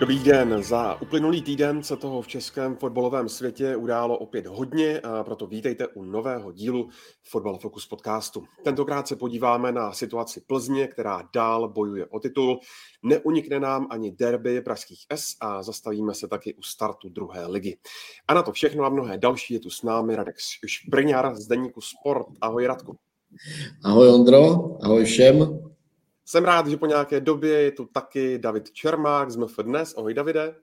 Dobrý den. Za uplynulý týden se toho v českém fotbalovém světě událo opět hodně, a proto vítejte u nového dílu Fotbal Focus podcastu. Tentokrát se podíváme na situaci Plzně, která dál bojuje o titul. Neunikne nám ani derby pražských S a zastavíme se taky u startu druhé ligy. A na to všechno a mnohé další je tu s námi Radek Šbrňar z Deníku Sport. Ahoj Radku. Ahoj Ondro, ahoj všem. Jsem rád, že po nějaké době je tu taky David Čermák z MF Dnes. Ahoj Davide.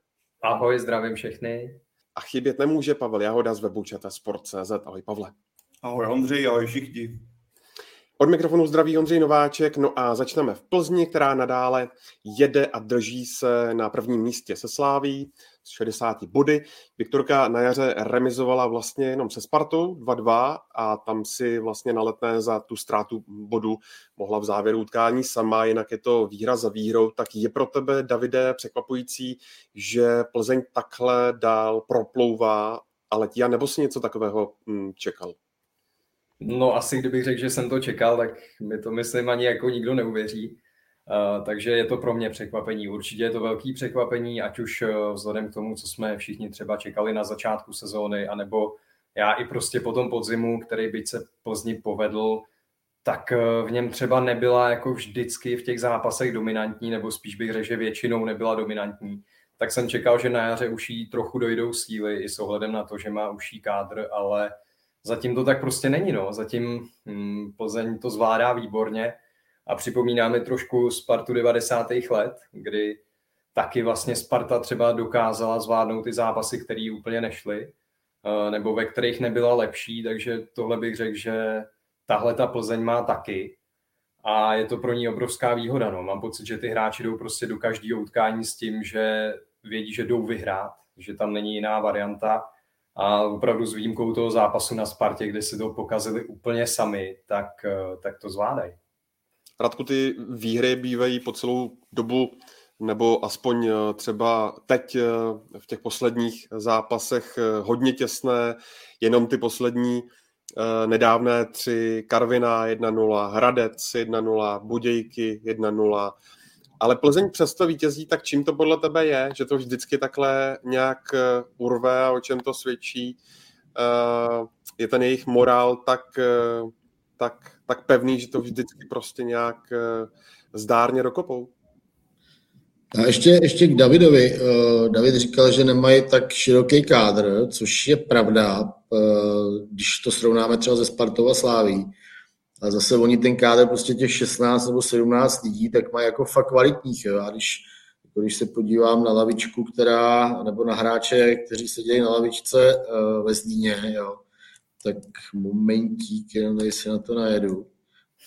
Ahoj, zdravím všechny. A chybět nemůže Pavel Jahoda z webu Sport.cz. Ahoj Pavle. Ahoj Ondřej, ahoj všichni. Od mikrofonu zdraví Ondřej Nováček, no a začneme v Plzni, která nadále jede a drží se na prvním místě se Sláví s 60 body. Viktorka na jaře remizovala vlastně jenom se Spartou 2-2 a tam si vlastně na letné za tu ztrátu bodu mohla v závěru utkání sama, jinak je to výhra za výhrou. Tak je pro tebe, Davide, překvapující, že Plzeň takhle dál proplouvá a letí, nebo si něco takového hm, čekal? No asi kdybych řekl, že jsem to čekal, tak mi to myslím ani jako nikdo neuvěří. Uh, takže je to pro mě překvapení. Určitě je to velký překvapení, ať už uh, vzhledem k tomu, co jsme všichni třeba čekali na začátku sezóny, anebo já i prostě po tom podzimu, který byť se Plzni povedl, tak uh, v něm třeba nebyla jako vždycky v těch zápasech dominantní, nebo spíš bych řekl, že většinou nebyla dominantní. Tak jsem čekal, že na jaře už jí trochu dojdou síly i s ohledem na to, že má uší kádr, ale Zatím to tak prostě není, no. Zatím hm, Plzeň to zvládá výborně a připomíná mi trošku Spartu 90. let, kdy taky vlastně Sparta třeba dokázala zvládnout ty zápasy, které úplně nešly, eh, nebo ve kterých nebyla lepší, takže tohle bych řekl, že tahle ta Plzeň má taky a je to pro ní obrovská výhoda. No. Mám pocit, že ty hráči jdou prostě do každého utkání s tím, že vědí, že jdou vyhrát, že tam není jiná varianta a opravdu s výjimkou toho zápasu na Spartě, kde si to pokazili úplně sami, tak, eh, tak to zvládají. Radku, ty výhry bývají po celou dobu nebo aspoň eh, třeba teď eh, v těch posledních zápasech hodně těsné, jenom ty poslední nedávné tři Karvina 1-0, Hradec 1-0, Budějky 1-0, ale Plzeň přesto vítězí, tak čím to podle tebe je, že to vždycky takhle nějak eh, urve a o čem to svědčí? Eh, je ten jejich morál tak, eh, tak, tak pevný, že to vždycky prostě nějak zdárně dokopou? A ještě, ještě k Davidovi. David říkal, že nemají tak široký kádr, což je pravda, když to srovnáme třeba ze Spartou a Sláví a zase oni ten kádr prostě těch 16 nebo 17 lidí, tak mají jako fakt kvalitních. Jo. A když, jako když se podívám na lavičku, která, nebo na hráče, kteří sedějí na lavičce uh, ve Zlíně, jo, tak momentík, jenom tady na to najedu,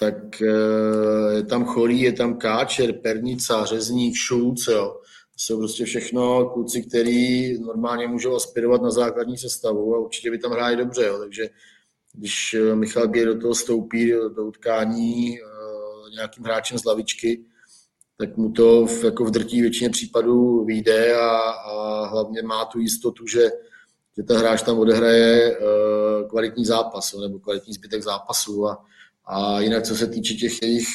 tak uh, je tam Cholý, je tam Káčer, Pernica, Řezník, Šulc, jo. To jsou prostě všechno kluci, kteří normálně můžou aspirovat na základní sestavu a určitě by tam hráli dobře, jo. takže když eh, Michal Běr do toho stoupí do, do utkání uh, nějakým hráčem z lavičky, tak mu to v, jako v drtí většině případů vyjde a, a hlavně má tu jistotu, že, že ten hráč tam odehraje uh, kvalitní zápas nebo kvalitní zbytek zápasu a, a jinak, co se týče těch jejich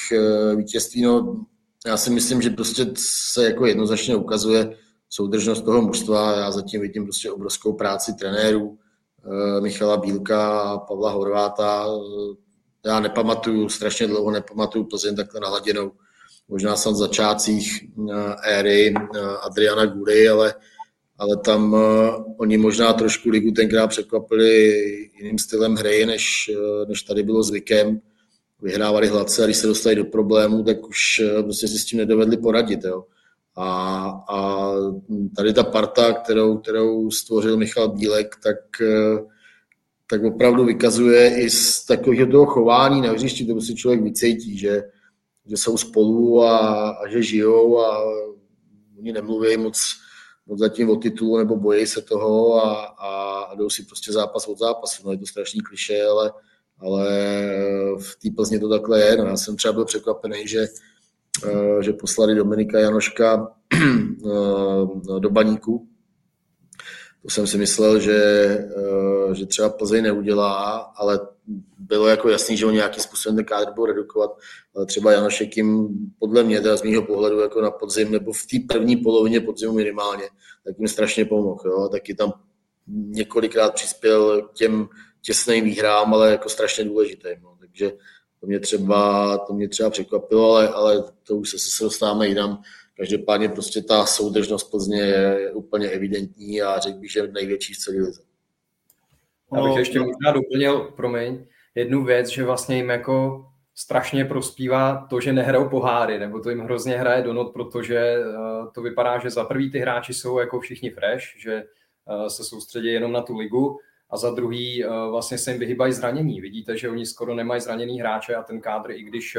vítězství, no, já si myslím, že prostě se jako jednoznačně ukazuje soudržnost toho mužstva. Já zatím vidím prostě obrovskou práci trenérů, Eh, Michala Bílka a Pavla Horváta. Já nepamatuju, strašně dlouho nepamatuju Plzeň takhle naladěnou. Možná jsem v začátcích eh, éry eh, Adriana Guly, ale, ale tam oni možná trošku ligu tenkrát překvapili jiným stylem hry, než, než tady bylo zvykem. Vyhrávali hladce a když se dostali do problémů, tak už prostě si s tím nedovedli poradit. Jo. A, a tady ta parta, kterou, kterou stvořil Michal Bílek, tak, tak opravdu vykazuje i z takového toho chování na hřišti, to si člověk vycítí, že, že jsou spolu a, a že žijou a oni nemluví moc, moc zatím o titulu nebo bojí se toho a, a, a jdou si prostě zápas od zápasu. No je to strašný kliše, ale, ale v té Plzně to takhle je. No, já jsem třeba byl překvapený, že, že poslali Dominika Janoška do baníku, to jsem si myslel, že, eh, že třeba Plzeň neudělá, ale bylo jako jasný, že on nějakým způsobem ten kádr budou redukovat. Třeba Janošek jim, podle mě, teda z mého pohledu, jako na podzim, nebo v té první polovině podzimu minimálně, tak jim strašně pomohl. Jo? Taky tam několikrát přispěl k těm těsným výhrám, ale jako strašně důležitý. No. Takže to mě třeba, to mě třeba překvapilo, ale, ale to už se, se dostáváme jinam. Každopádně prostě ta soudržnost Plzně je úplně evidentní a řekl bych, že největší v celé lize. Já bych ještě možná doplnil, promiň, jednu věc, že vlastně jim jako strašně prospívá to, že nehrajou poháry, nebo to jim hrozně hraje do not, protože eh, to vypadá, že za prvý ty hráči jsou jako všichni fresh, že eh, se soustředí jenom na tu ligu a za druhý eh, vlastně se jim vyhýbají zranění. Vidíte, že oni skoro nemají zraněný hráče a ten kádr, i když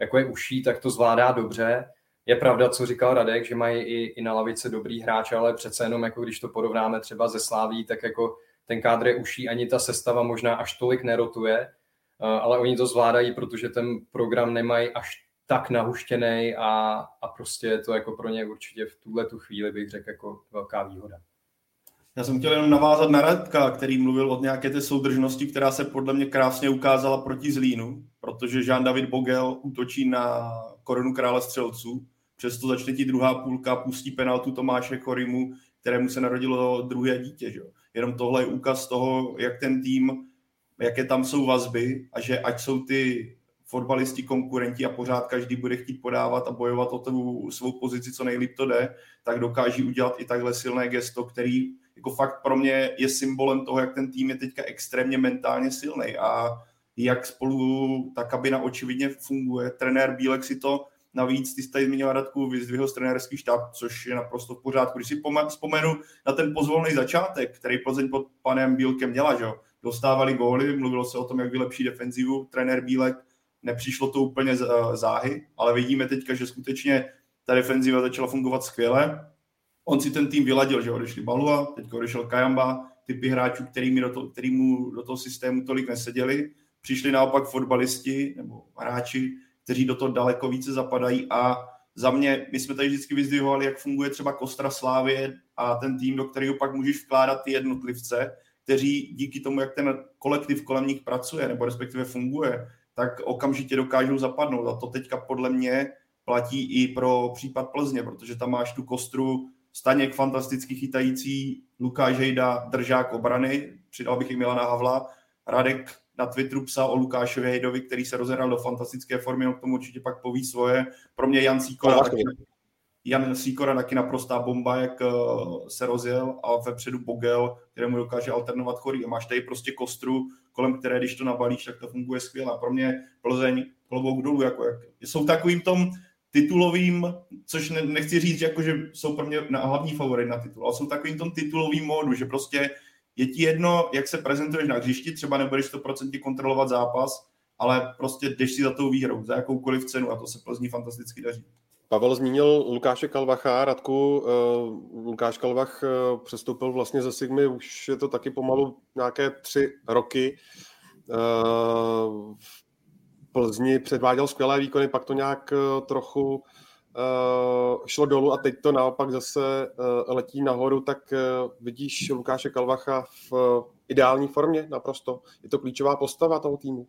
jako je uší, tak to zvládá dobře je pravda, co říkal Radek, že mají i, i na lavice dobrý hráče, ale přece jenom, jako když to porovnáme třeba ze Sláví, tak jako ten kádr je uší, ani ta sestava možná až tolik nerotuje, eh, ale oni to zvládají, protože ten program nemají až tak nahuštěný a, a prostě je to jako pro ně určitě v tuhle tu chvíli bych řekl jako velká výhoda. Já jsem chtěl jenom navázat na Radka, který mluvil o nějaké té soudržnosti, která se podle mě krásně ukázala proti Zlínu, protože Jean-David Bogel útočí na korunu krále střelců Přesto začne ti druhá půlka, pustí penaltu Tomáše Korimu, kterému se narodilo druhé dítě. Že? Jenom tohle je úkaz toho, jak ten tým, jaké tam jsou vazby a že ať jsou ty fotbalisti konkurenti a pořád každý bude chtít podávat a bojovat o tu svou pozici, co nejlíp to jde, tak dokáží udělat i takhle silné gesto, který jako fakt pro mě je symbolem toho, jak ten tým je teďka extrémně mentálně silný a jak spolu ta kabina očividně funguje. Trenér Bílek si to Navíc ty jsi tady zmínil Radku, vyzdvihl trenérský štáb, což je naprosto v pořádku. Když si vzpomenu na ten pozvolný začátek, který Plzeň pod panem Bílkem měla, že? dostávali góly, mluvilo se o tom, jak vylepší defenzivu, trenér Bílek, nepřišlo to úplně záhy, ale vidíme teďka, že skutečně ta defenziva začala fungovat skvěle. On si ten tým vyladil, že odešli Balua, teď odešel Kajamba, typy hráčů, který, do toho, který mu do toho systému tolik neseděli. Přišli naopak fotbalisti nebo hráči, kteří do toho daleko více zapadají a za mě, my jsme tady vždycky vyzdvihovali, jak funguje třeba Kostra Slávě a ten tým, do kterého pak můžeš vkládat ty jednotlivce, kteří díky tomu, jak ten kolektiv kolem nich pracuje, nebo respektive funguje, tak okamžitě dokážou zapadnout. A to teďka podle mě platí i pro případ Plzně, protože tam máš tu kostru Staněk fantasticky chytající, Lukáš Hejda držák obrany, přidal bych i Milana Havla, Radek na Twitteru psal o Lukášovi Hejdovi, který se rozehral do fantastické formy, on k tomu určitě pak poví svoje. Pro mě Jan Sýkora, taky, Jan Sýkora taky naprostá bomba, jak eh, se rozjel a vepředu Bogel, kterému dokáže alternovat chorý. A máš tady prostě kostru, kolem které, když to nabalíš, tak to funguje skvěle. A pro mě Plzeň klobouk dolů, jako jak, jsou takovým tom titulovým, což ne, nechci říct, jako, že jsou pro mě na hlavní favorit na titul, ale jsou takovým tom titulovým módu, že prostě je ti jedno, jak se prezentuješ na hřišti, třeba nebudeš 100% kontrolovat zápas, ale prostě jdeš si za tou výhrou, za jakoukoliv cenu a to se Plzni fantasticky daří. Pavel zmínil Lukáše Kalvacha, Radku. Uh, Lukáš Kalvach uh, přestoupil vlastně ze Sigmy, už je to taky pomalu nějaké tři roky. Uh, Plzni předváděl skvělé výkony, pak to nějak trochu uh, šlo dolů a teď to naopak zase uh, letí nahoru, tak vidíš Lukáše Kalvacha v ideální formě naprosto. Je to klíčová postava toho týmu.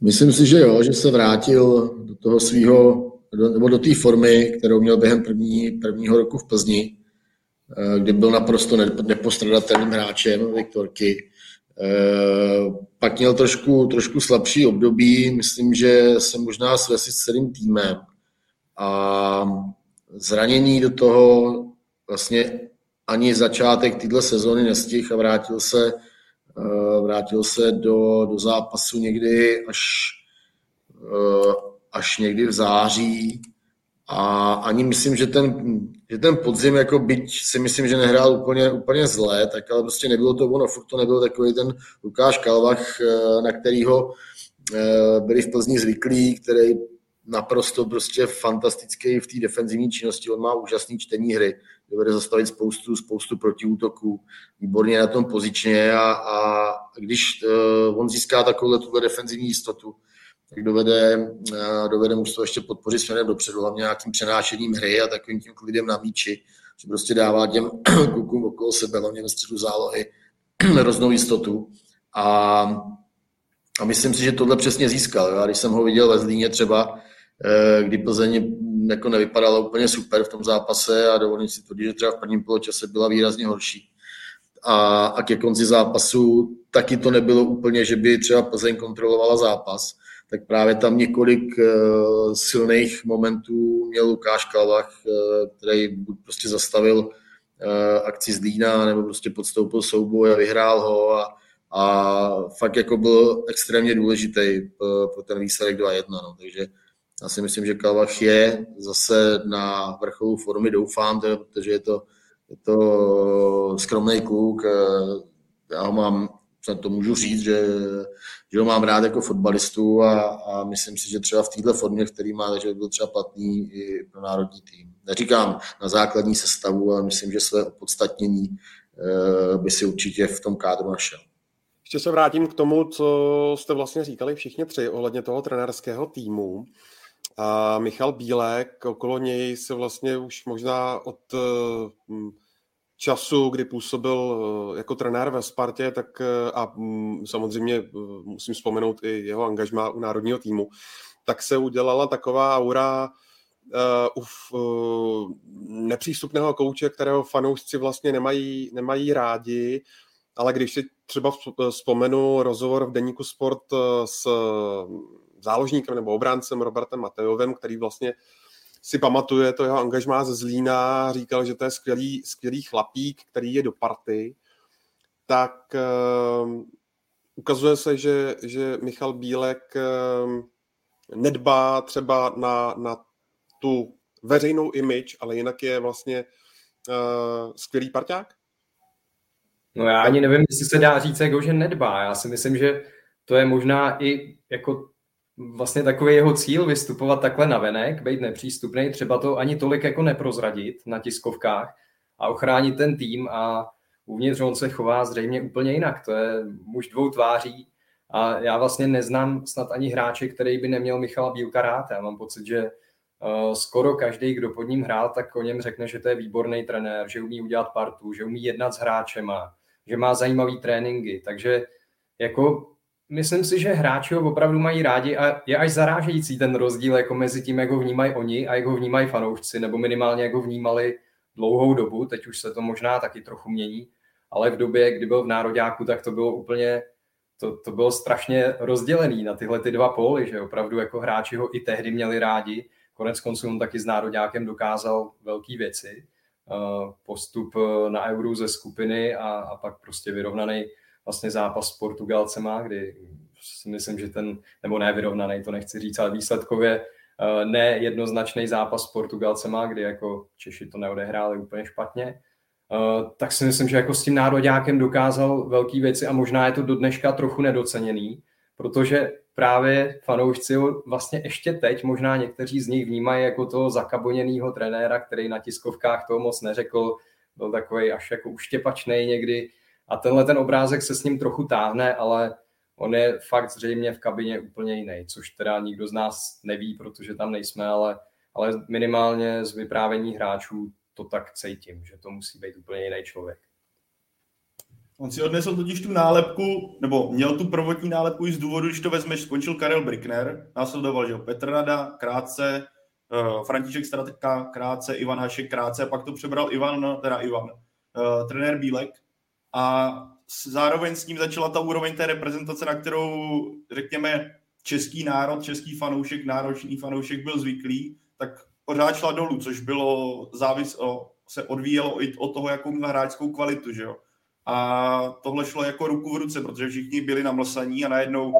Myslím si, že jo, že se vrátil do toho svého, nebo do té formy, kterou měl během první, prvního roku v Plzni, kdy byl naprosto nepostradatelným hráčem Viktorky. Pak měl trošku, trošku slabší období, myslím, že se možná svesí s celým týmem. A zranění do toho vlastně ani začátek téhle sezóny nestih a vrátil se, eh, vrátil se do, do zápasu někdy až, eh, až někdy v září a ani myslím, že ten, že ten podzim, jako byť si myslím, že nehrál úplně, úplně zlé, tak ale prostě nebylo to ono, furt to nebyl takový ten Lukáš Kalvach, eh, na kterýho byli v Plzni zvyklí, který naprosto prostě fantastický v té defenzivní činnosti. On má úžasný čtení hry. dovede zastavit spoustu, spoustu protiútoků, výborně na tom pozičně a, a když uh, on získá takovou tuhle defenzivní jistotu, tak dovede, uh, dovede mužstvo ještě podpořit směrem dopředu, hlavně nějakým přenášením hry a takovým tím klidem na míči, že prostě dává těm klukům okolo sebe, hlavně ve středu zálohy, hroznou jistotu. A, a myslím si, že tohle přesně získal. Já když jsem ho viděl ve Zlíně třeba, eh, kdy Plzeň jako nevypadala úplně super v tom zápase a dovolím si tvrdit, že třeba v prvním poločase byla výrazně horší. A, a ke konci zápasu taky to nebylo úplně, že by třeba Plzeň kontrolovala zápas, tak právě tam několik uh, silných momentů měl Lukáš Kalvach, uh, který prostě zastavil uh, akci z Lína, nebo prostě podstoupil souboj a vyhrál ho a, a fakt jako byl extrémně důležitý pro ten výsledek 2-1. No. Takže já si myslím, že Kalvach je zase na vrcholu formy, doufám, protože je to, je to skromný kluk. Já ho mám, to můžu říct, že, že ho mám rád jako fotbalistu a, a myslím si, že třeba v této formě, který má, že byl třeba platný i pro národní tým. Neříkám na základní sestavu, ale myslím, že své opodstatnění eh, by si určitě v tom kádru našel. Ještě se vrátím k tomu, co jste vlastně říkali všichni tři ohledně toho trenérského týmu. A Michal Bílek, okolo něj se vlastně už možná od eh, času, kdy působil eh, jako trenér ve Spartě, tak eh, a mm, samozřejmě musím vzpomenout i jeho angažmá u národního týmu, tak se udělala taková aura uh, uh, nepřístupného kouče, kterého fanoušci vlastně nemají, nemají rádi, ale když si třeba vzpomenu rozhovor v Deníku Sport s záložníkem nebo obráncem Robertem Matejovem, který vlastně si pamatuje to jeho angažmá ze Zlína, říkal, že to je skvělý, skvělý chlapík, který je do party, tak uh, ukazuje se, že, že Michal Bílek uh, nedbá třeba na, na tu veřejnou image, ale jinak je vlastně uh, skvělý parťák? No já ani nevím, jestli se dá říct, jako, že nedbá. Já si myslím, že to je možná i jako vlastně takový jeho cíl vystupovat takhle na venek, být nepřístupný, třeba to ani tolik jako neprozradit na tiskovkách a ochránit ten tým a uvnitř on se chová zřejmě úplně jinak. To je muž dvou tváří a já vlastně neznám snad ani hráče, který by neměl Michala Bílka rád. Já mám pocit, že uh, skoro každý, kdo pod ním hrál, tak o něm řekne, že to je výborný trenér, že umí udělat partu, že umí jednat s hráčema, že má zajímavý tréninky. Takže jako myslím si, že hráči ho opravdu mají rádi a je až zarážející ten rozdíl jako mezi tím, jak ho vnímají oni a jak ho vnímají fanoušci, nebo minimálně jak ho vnímali dlouhou dobu, teď už se to možná taky trochu mění, ale v době, kdy byl v Nároďáku, tak to bylo úplně, to, to bylo strašně rozdělený na tyhle ty dva póly, že opravdu jako hráči ho i tehdy měli rádi, konec konců on taky s Nároďákem dokázal velké věci, eh, postup eh, na Euro ze skupiny a, a pak prostě vyrovnaný vlastně zápas s Portugalcema, kdy si myslím, že ten, nebo ne vyrovnaný, to nechci říct, ale výsledkově uh, nejednoznačný zápas s Portugalcema, kdy jako Češi to neodehráli úplně špatně, uh, tak si myslím, že jako s tím nároďákem dokázal velké věci a možná je to do dneška trochu nedoceněný, protože právě fanoušci vlastně ještě teď, možná někteří z nich vnímají jako toho zakaboněného trenéra, který na tiskovkách toho moc neřekl, byl takový až jako uštěpačný někdy, a tenhle ten obrázek se s ním trochu táhne, ale on je fakt zřejmě v kabině úplně jiný, což teda nikdo z nás neví, protože tam nejsme, ale, ale minimálně z vyprávění hráčů to tak cítím, že to musí být úplně jiný člověk. On si odnesl totiž tu nálepku, nebo měl tu prvotní nálepku i z důvodu, když to vezmeš, skončil Karel Brickner, následoval, že Petr Rada, krátce, uh, František Stratka, krátce, Ivan Hašek, krátce, a pak to přebral Ivan, teda Ivan, uh, trenér Bílek, a zároveň s ním začala ta úroveň té reprezentace, na kterou, řekněme, český národ, český fanoušek, náročný fanoušek byl zvyklý, tak pořád šla dolů, což bylo závis o, se odvíjelo i od toho, jakou měl hráčskou kvalitu, že jo. A tohle šlo jako ruku v ruce, protože všichni byli na mlsaní a najednou,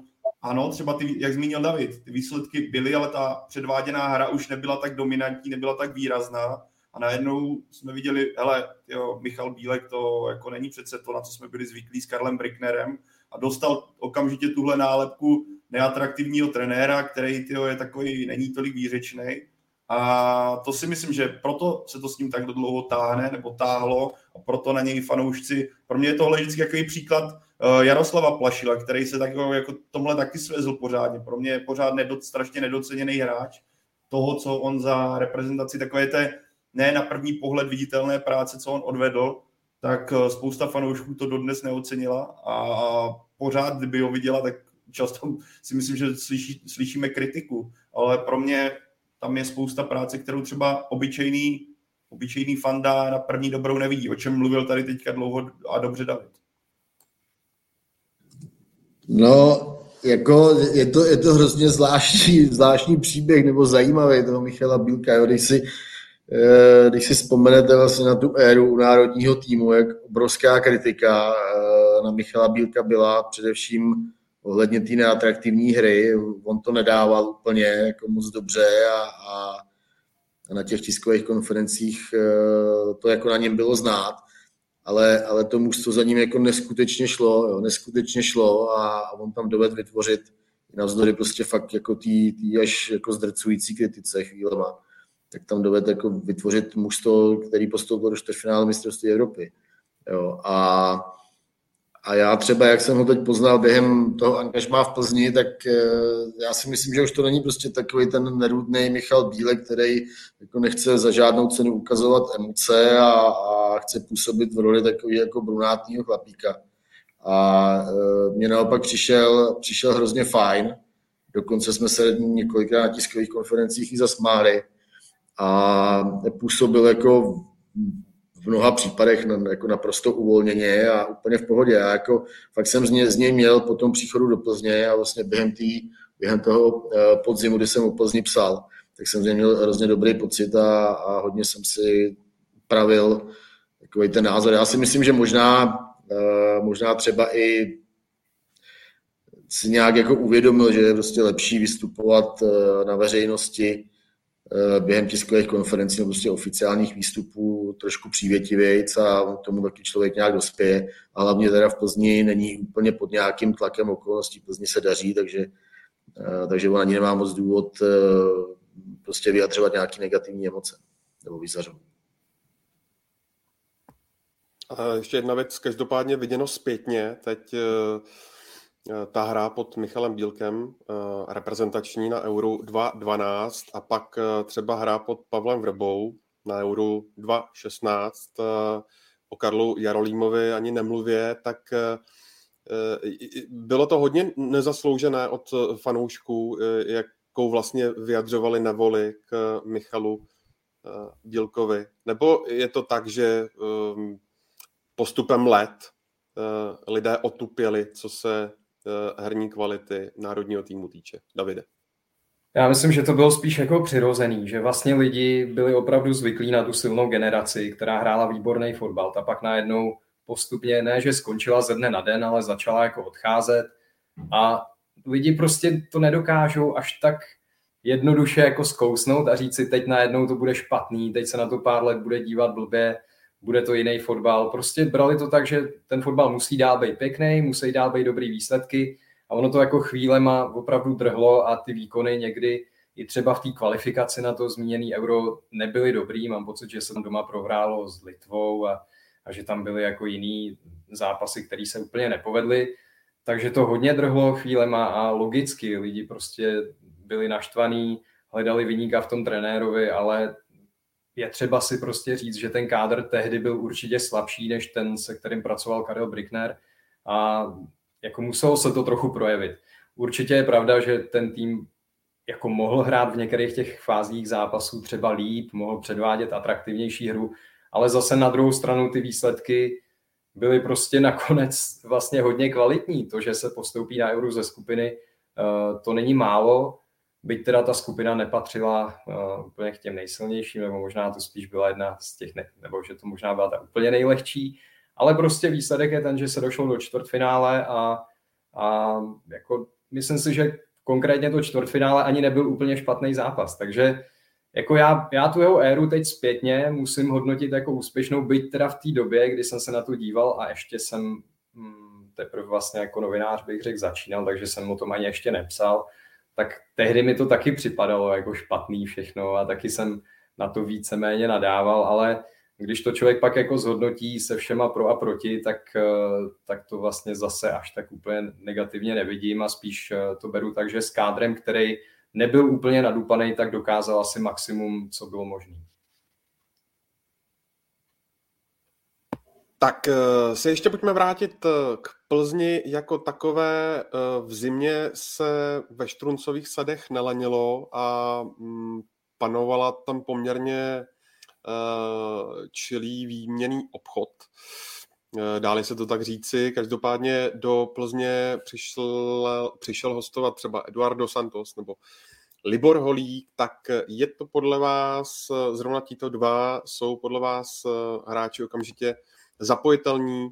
ano, třeba ty, jak zmínil David, ty výsledky byly, ale ta předváděná hra už nebyla tak dominantní, nebyla tak výrazná a najednou jsme viděli, hele, jo, Michal Bílek to jako není přece to, na co jsme byli zvyklí s Karlem Bricknerem a dostal okamžitě tuhle nálepku neatraktivního trenéra, který tyjo, je takový, není tolik výřečný A to si myslím, že proto se to s ním tak dlouho táhne, nebo táhlo, a proto na něj fanoušci. Pro mě je tohle vždycky takový příklad uh, Jaroslava Plašila, který se tak, jako tomhle taky svezl pořádně. Pro mě je pořád nedo, strašně nedoceněný hráč toho, co on za reprezentaci takové té ne na první pohled viditelné práce, co on odvedl, tak uh, spousta fanoušků to dodnes neocenila a pořád, kdyby ho viděla, tak často si myslím, že slyší, slyšíme kritiku, ale pro mě tam je spousta práce, kterou třeba obyčejný, obyčejný fanda na první dobrou nevidí, o čem mluvil tady teďka dlouho a dobře David. No, jako je to, je to hrozně zvláštní, zvláštní příběh nebo zajímavý toho Michala Bílka, jo, když si, eh, když si vzpomenete vlastně na tu éru u národního týmu, jak obrovská kritika eh, na Michala Bílka byla především ohledně té neatraktivní hry. On to nedával úplně jako moc dobře a, a na těch tiskových konferencích eh, to jako na něm bylo znát, ale, ale to mužstvo za ním jako neskutečně šlo, jo, neskutečně šlo a, a on tam dovedl vytvořit navzdory prostě fakt jako tý, tý až jako zdrcující kritice chvílema, tak tam dovedl jako vytvořit mužstvo, který postoupil do čtvrtfinále mistrovství Evropy. Jo, a a já třeba, jak jsem ho teď poznal během toho angažmá v Plzni, tak eh, já si myslím, že už to není prostě takový ten nerudný Michal Bílek, který jako nechce za žádnou cenu ukazovat emoce a, a chce působit v roli takový jako brunátního chlapíka. A e, mě naopak přišel, přišel hrozně fajn. Dokonce jsme se několikrát na tiskových konferencích i zasmáli. A působil jako v mnoha případech jako naprosto uvolněně a úplně v pohodě. Já jako fakt jsem z, ně, z něj měl po tom příchodu do Plzně a vlastně během, tý, během toho eh, podzimu, kdy jsem o Plzni psal, tak jsem z něj měl hrozně dobrý pocit a, a hodně jsem si pravil takový ten názor. Já si myslím, že možná, eh, možná třeba i si nějak jako uvědomil, že je prostě lepší vystupovat eh, na veřejnosti během tiskových konferencí nebo prostě oficiálních výstupů trošku přívětivějc a tomu taky člověk nějak dospěje. A hlavně teda v Plzni není úplně pod nějakým tlakem okolností. Plzni se daří, takže, eh, takže on ani nemá moc důvod eh, prostě vyjadřovat nějaké negativní emoce nebo vyzařovat. A ještě jedna věc, každopádně viděno zpětně, teď Eh, ta hra pod Michalem Bílkem, eh, reprezentační na Euro 2.12 a pak eh, třeba hra pod Pavlem Vrbou na Euro 2.16 o Karlu Jarolímovi ani nemluvě, tak bylo to hodně nezasloužené od fanoušků, jakou vlastně vyjadřovali nevoli k Michalu Bílkovi. Nebo je to tak, že postupem let lidé otupěli, co se Eh, herní kvality národního týmu týče. Davide. Já myslím, že to bylo spíš jako přirozený, že vlastně lidi byli opravdu zvyklí na tu silnou generaci, která hrála výborný fotbal. Ta pak najednou postupně, ne že skončila ze dne na den, ale začala jako odcházet a lidi prostě to nedokážou až tak jednoduše jako zkousnout a říct si teď najednou to bude špatný, teď se na to pár let bude dívat blbě, bude to jiný fotbal. Prostě brali to tak, že ten fotbal musí dál být pěkný, musí dál být dobrý výsledky a ono to jako chvílema opravdu drhlo a ty výkony někdy i třeba v té kvalifikaci na to zmíněný euro nebyly dobrý. Mám pocit, že se tam doma prohrálo s Litvou a, a že tam byly jako jiný zápasy, které se úplně nepovedly. Takže to hodně drhlo chvílema a logicky lidi prostě byli naštvaní, hledali vyníka v tom trenérovi, ale je třeba si prostě říct, že ten kádr tehdy byl určitě slabší než ten, se kterým pracoval Karel Brickner a jako muselo se to trochu projevit. Určitě je pravda, že ten tým jako mohl hrát v některých těch fázích zápasů třeba líp, mohl předvádět atraktivnější hru, ale zase na druhou stranu ty výsledky byly prostě nakonec vlastně hodně kvalitní. To, že se postoupí na euro ze skupiny, eh, to není málo byť teda ta skupina nepatřila uh, úplně k těm nejsilnějším, nebo možná to spíš byla jedna z těch, ne, nebo že to možná byla ta úplně nejlehčí, ale prostě výsledek je ten, že se došlo do čtvrtfinále a, a jako myslím si, že konkrétně to čtvrtfinále ani nebyl úplně špatný zápas, takže jako já, já tu jeho éru teď zpětně musím hodnotit jako úspěšnou, byť teda v té době, kdy jsem se na to díval a ještě jsem hm, teprve vlastně jako novinář bych řekl začínal, takže jsem o tom ani ještě nepsal, tak tehdy mi to taky připadalo jako špatný všechno a taky jsem na to víceméně nadával, ale když to člověk pak jako zhodnotí se všema pro a proti, tak, eh, tak to vlastně zase až tak úplně negativně nevidím a spíš eh, to beru tak, že s kádrem, který nebyl úplně nadupaný, tak dokázal asi maximum, co bylo možné. Tak eh, se ještě pojďme vrátit k Plzni jako takové. V zimě se ve Štruncových sadech nelenilo a mm, panovala tam poměrně Eh, čilý výměný obchod. Eh, dále se to tak říci. Každopádně do Plzně přišel, přišel hostovat třeba Eduardo Santos nebo Libor Holík, tak je to podle vás, zrovna tito dva jsou podle vás eh, hráči okamžitě zapojitelní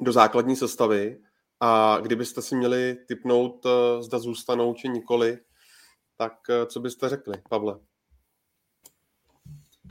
do základní sestavy a kdybyste si měli typnout, zda zůstanou či nikoli, tak co byste řekli, Pavle?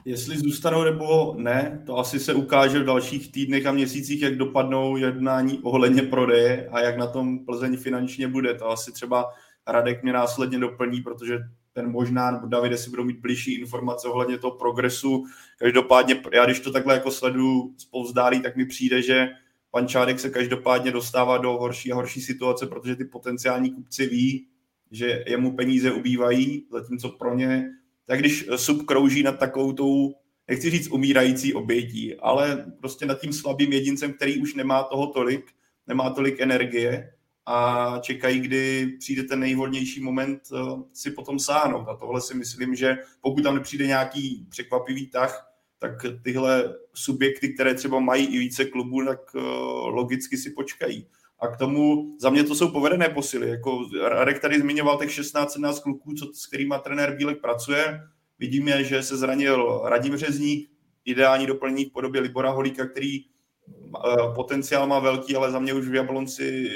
Jestli zůstanou nebo ne, to asi se ukáže v dalších týdnech a měsících, jak dopadnou jednání ohledně prodeje a jak na tom Plzeň finančně bude. To asi třeba Radek mě následně doplní, protože ten možná, nebo Davide si budou mít blížší informace ohledně toho progresu. Každopádně, já když to takhle jako sledu zpovzdálí, tak mi přijde, že pan Čádek se každopádně dostává do horší a horší situace, protože ty potenciální kupci ví, že jemu peníze ubývají, zatímco pro ně tak když sub krouží nad takovou tou, nechci říct umírající obětí, ale prostě nad tím slabým jedincem, který už nemá toho tolik, nemá tolik energie a čekají, kdy přijde ten nejvhodnější moment eh, si potom sáhnout. A tohle si myslím, že pokud tam nepřijde nějaký překvapivý tah, tak tyhle subjekty, které třeba mají i více klubů, tak eh, logicky si počkají. A k tomu, za mě to jsou povedené posily. Jako Radek tady zmiňoval těch 16-17 kluků, co, s kterými trenér Bílek pracuje. Vidíme, že se zranil Radim Řezník, ideální doplnění v podobě Libora Holíka, který uh, potenciál má velký, ale za mě už v Jablonci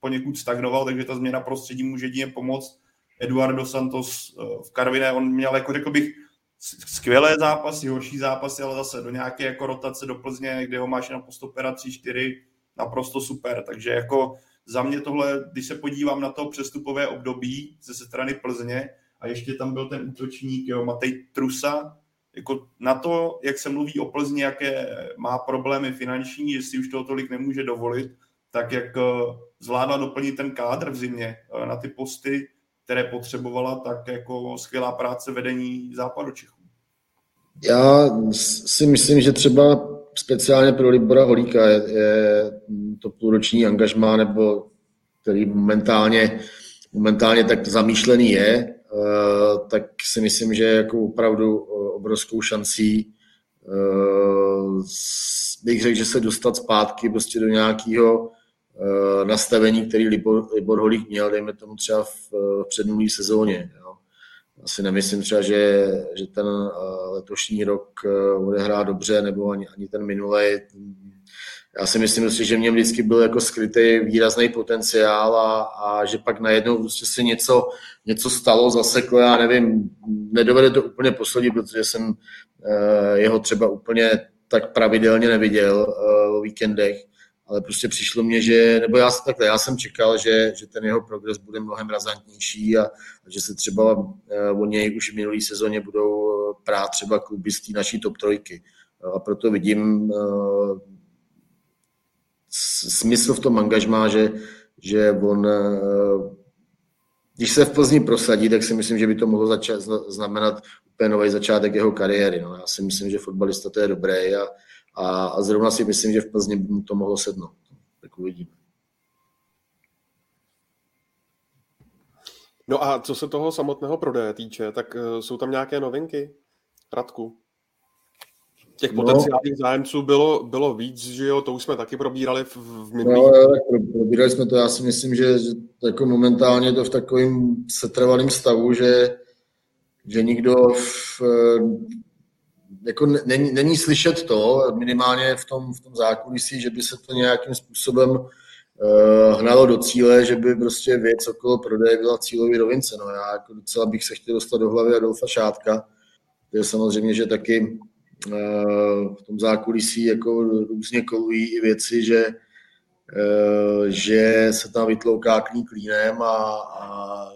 poněkud stagnoval, takže ta změna prostředí může jedině pomoct. Eduardo Santos uh, v Karviné, on měl, jako řekl bych, skvělé zápasy, horší zápasy, ale zase do nějaké jako rotace do Plzně, kde ho máš na postupera 3-4, naprosto super. Takže jako za mě tohle, když se podívám na to přestupové období ze strany Plzně a ještě tam byl ten útočník, jo, Matej Trusa, jako na to, jak se mluví o Plzni, jaké má problémy finanční, že si už toho tolik nemůže dovolit, tak jak eh, zvládla doplnit ten kádr v zimě eh, na ty posty, které potřebovala, tak jako skvělá práce vedení západu Čechů. Já si myslím, že třeba speciálně pro Libora Holíka je, je to půlroční angažmá, nebo který momentálně, momentálně tak zamýšlený je, eh, tak si myslím, že jako opravdu obrovskou šancí bych řekl, že se dostat zpátky prostě do nějakého nastavení, který Libor, Libor Holík měl, dejme tomu třeba v, v předminulý sezóně. Jo asi nemyslím třeba, že, že ten eh, letošní rok eh, bude hrát dobře, nebo ani, ani ten minulý. Já si myslím, že mě vždycky byl jako skrytý výrazný potenciál a, a že pak najednou prostě se něco, něco stalo, zaseklo, já nevím, nedovede to úplně posledit, protože jsem eh, jeho třeba úplně tak pravidelně neviděl o víkendech, ale prostě přišlo mně, že, nebo já, takhle, já jsem čekal, že, že ten jeho progres bude mnohem razantnější a, a že se třeba uh, o něj už v minulý sezóně budou eh, prát třeba kluby z té naší top trojky. A proto vidím uh, smysl v tom angažmá, že, že on, uh, když se v Plzni prosadí, tak si myslím, že by to mohlo začat, znamenat úplně nový začátek jeho kariéry. No. Já si myslím, že fotbalista to je dobré a, a, a zrovna si myslím, že v Plzni by mu to mohlo sednout. Tak uvidíme. No a co se toho samotného prodeje týče, tak uh, jsou tam nějaké novinky, Radku? Těch no. potenciálních no, zájemců bylo, bylo víc, že jo, to už jsme taky probírali v, v minulých... No, tak probírali jsme to, já si myslím, že, že jako momentálně to v takovém setrvalém stavu, že, že nikdo v, jako není, není slyšet to, minimálně v tom, v tom zákulisí, že by se to nějakým způsobem uh, hnalo do cíle, že by prostě věc okolo prodeje byla cílový rovince. No, já jako docela bych se chtěl dostat do hlavy Adolfa Šátka, je samozřejmě, že taky uh, v tom zákulisí jako různě kolují i věci, že, uh, že se tam vytlouká klínem a, a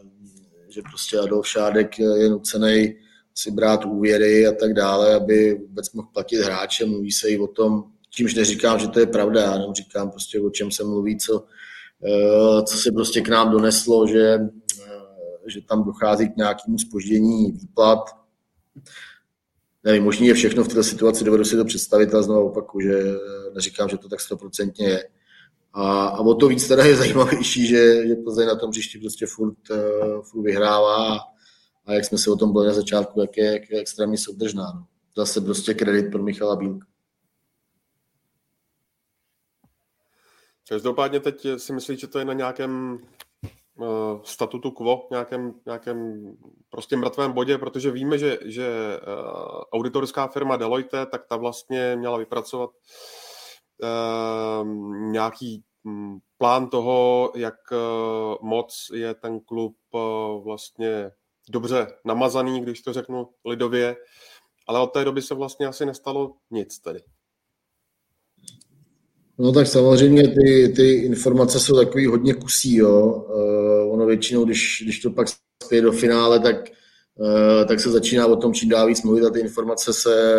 že prostě Adolf Šádek je nucený si brát úvěry a tak dále, aby vůbec mohl platit hráče. Mluví se i o tom, čímž neříkám, že to je pravda, já jenom říkám prostě, o čem se mluví, co, eh, co se prostě k nám doneslo, že, eh, že tam dochází k nějakému spoždění výplat. Nevím, možný je všechno v této situaci, dovedu si to představit, ale znovu opaku, že neříkám, že to tak stoprocentně je. A, a o to víc teda je zajímavější, že, že Plzeň na tom příští prostě furt, furt vyhrává a jak jsme se o tom byli na začátku, jak je, jak je extrémně soudržná. No. Zase prostě kredit pro Michala Bílka. Každopádně teď si myslíš, že to je na nějakém uh, statutu quo, nějakém, nějakém prostě mrtvém bodě, protože víme, že, že uh, auditorská firma Deloitte, tak ta vlastně měla vypracovat uh, nějaký um, plán toho, jak uh, moc je ten klub uh, vlastně dobře namazaný, když to řeknu lidově, ale od té doby se vlastně asi nestalo nic tedy. No tak samozřejmě ty, ty informace jsou takový hodně kusí, jo. Uh, ono většinou, když, když to pak spěje do finále, tak, uh, tak se začíná o tom čím dál víc mluvit a ty informace se,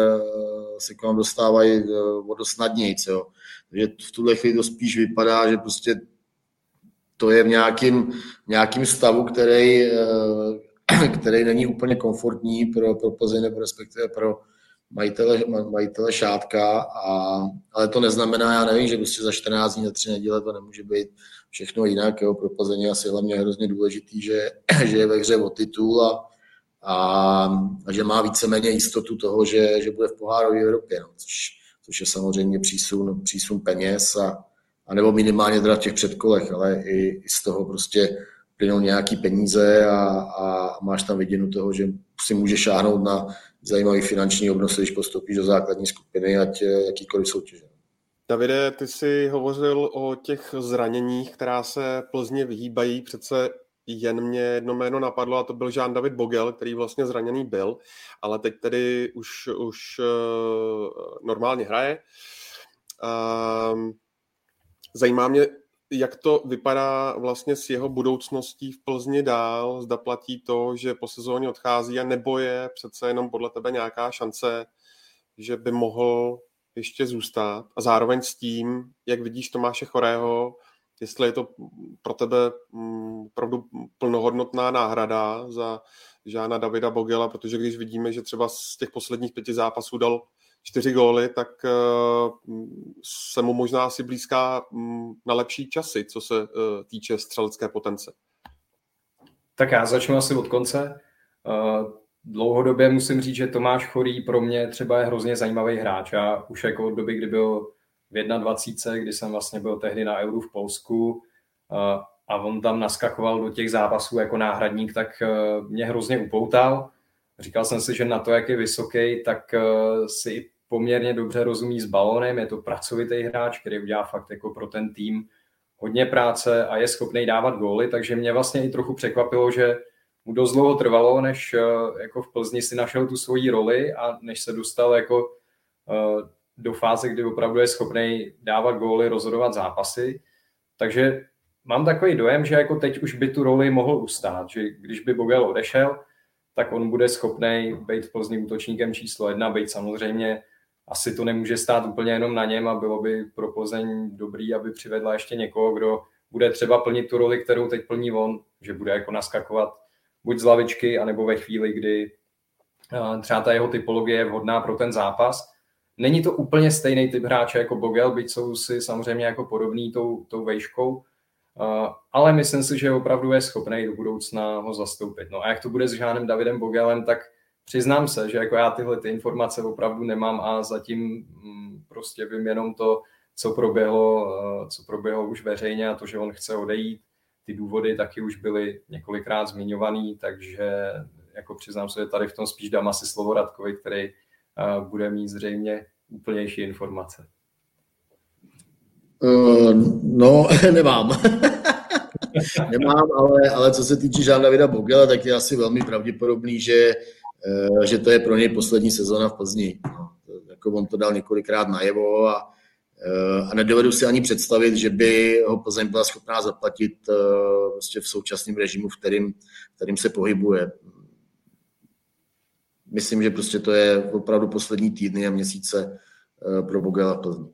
se k vám dostávají uh, o dost snadnějc, jo. Takže v tuhle chvíli to spíš vypadá, že prostě to je v nějakým, nějakým stavu, který, který není úplně komfortní pro, pro Plzeň nebo respektive pro majitele, majitele šátka, a, ale to neznamená, já nevím, že prostě za 14 dní, za 3 neděle to nemůže být všechno jinak. Jo. Pro Plzeň je asi hlavně hrozně důležitý, že, že je ve hře o titul a, a, a že má víceméně jistotu toho, že, že bude v pohárové Evropě, no, což, což je samozřejmě přísun, přísun peněz a, a nebo minimálně teda v těch předkolech, ale i, i z toho prostě plynou nějaký peníze a, a máš tam viděnu toho, že si může šáhnout na zajímavý finanční obnos, když postoupíš do základní skupiny, ať jakýkoliv soutěže. Davide, ty jsi hovořil o těch zraněních, která se Plzně vyhýbají. Přece jen mě jedno jméno napadlo a to byl Jean David Bogel, který vlastně zraněný byl, ale teď tedy už, už uh, normálně hraje. Uh, zajímá mě, jak to vypadá vlastně s jeho budoucností v Plzni dál? Zda platí to, že po sezóně odchází a nebo je přece jenom podle tebe nějaká šance, že by mohl ještě zůstat a zároveň s tím, jak vidíš Tomáše Chorého, jestli je to pro tebe mm, opravdu plnohodnotná náhrada za Žána Davida Bogela, protože když vidíme, že třeba z těch posledních pěti zápasů dal čtyři góly, tak eh, se mu možná asi blízká mm, na lepší časy, co se eh, týče střelecké potence. Tak já začnu asi od konce. Eh, dlouhodobě musím říct, že Tomáš Chorý pro mě třeba je hrozně zajímavý hráč. Já už jako od doby, kdy byl v 21, kdy jsem vlastně byl tehdy na Euru v Polsku a on tam naskakoval do těch zápasů jako náhradník, tak mě hrozně upoutal. Říkal jsem si, že na to, jak je vysoký, tak si poměrně dobře rozumí s balónem, je to pracovitý hráč, který udělá fakt jako pro ten tým hodně práce a je schopný dávat góly, takže mě vlastně i trochu překvapilo, že mu dost dlouho trvalo, než eh, jako v Plzni si našel tu svoji roli a než se dostal jako eh, do fáze, kdy opravdu je schopný dávat góly, rozhodovat zápasy. Takže mám takový dojem, že jako teď už by tu roli mohl ustát, že když by Bogel odešel, tak on bude schopný být v Plzni útočníkem číslo jedna, být samozřejmě asi to nemůže stát úplně jenom na něm a bylo by pro Plzeň dobrý, aby přivedla ještě někoho, kdo bude třeba plnit tu roli, kterou teď plní on, že bude jako naskakovat buď z lavičky, anebo ve chvíli, kdy eh, třeba ta jeho typologie je vhodná pro ten zápas. Není to úplně stejný typ hráče jako Bogel, byť jsou si samozřejmě jako podobný tou, tou vejškou, eh, ale myslím si, že opravdu je schopný do budoucna ho zastoupit. No a jak to bude s Žánem Davidem Bogelem, tak přiznám se, že jako já tyhle ty informace opravdu nemám a zatím mm, prostě vím jenom to, co proběhlo, eh, co proběhlo už veřejně a to, že on chce odejít. Ty důvody taky už byly několikrát zmiňovaný, takže jako přiznám se, že tady v tom spíš dám asi slovo Radkovi, který eh, bude mít zřejmě úplnější informace. Uh, no, nemám. nemám, ale, ale co se týče Žána Davida Bogela, tak je asi velmi pravděpodobný, že že to je pro něj poslední sezóna v Plzni. No, jako on to dal několikrát najevo a a nedovedu si ani představit, že by ho Plzeň byla schopná zaplatit prostě v současném režimu, v kterým, v kterým se pohybuje. Myslím, že prostě to je opravdu poslední týdny a měsíce pro Bogela Plzeň.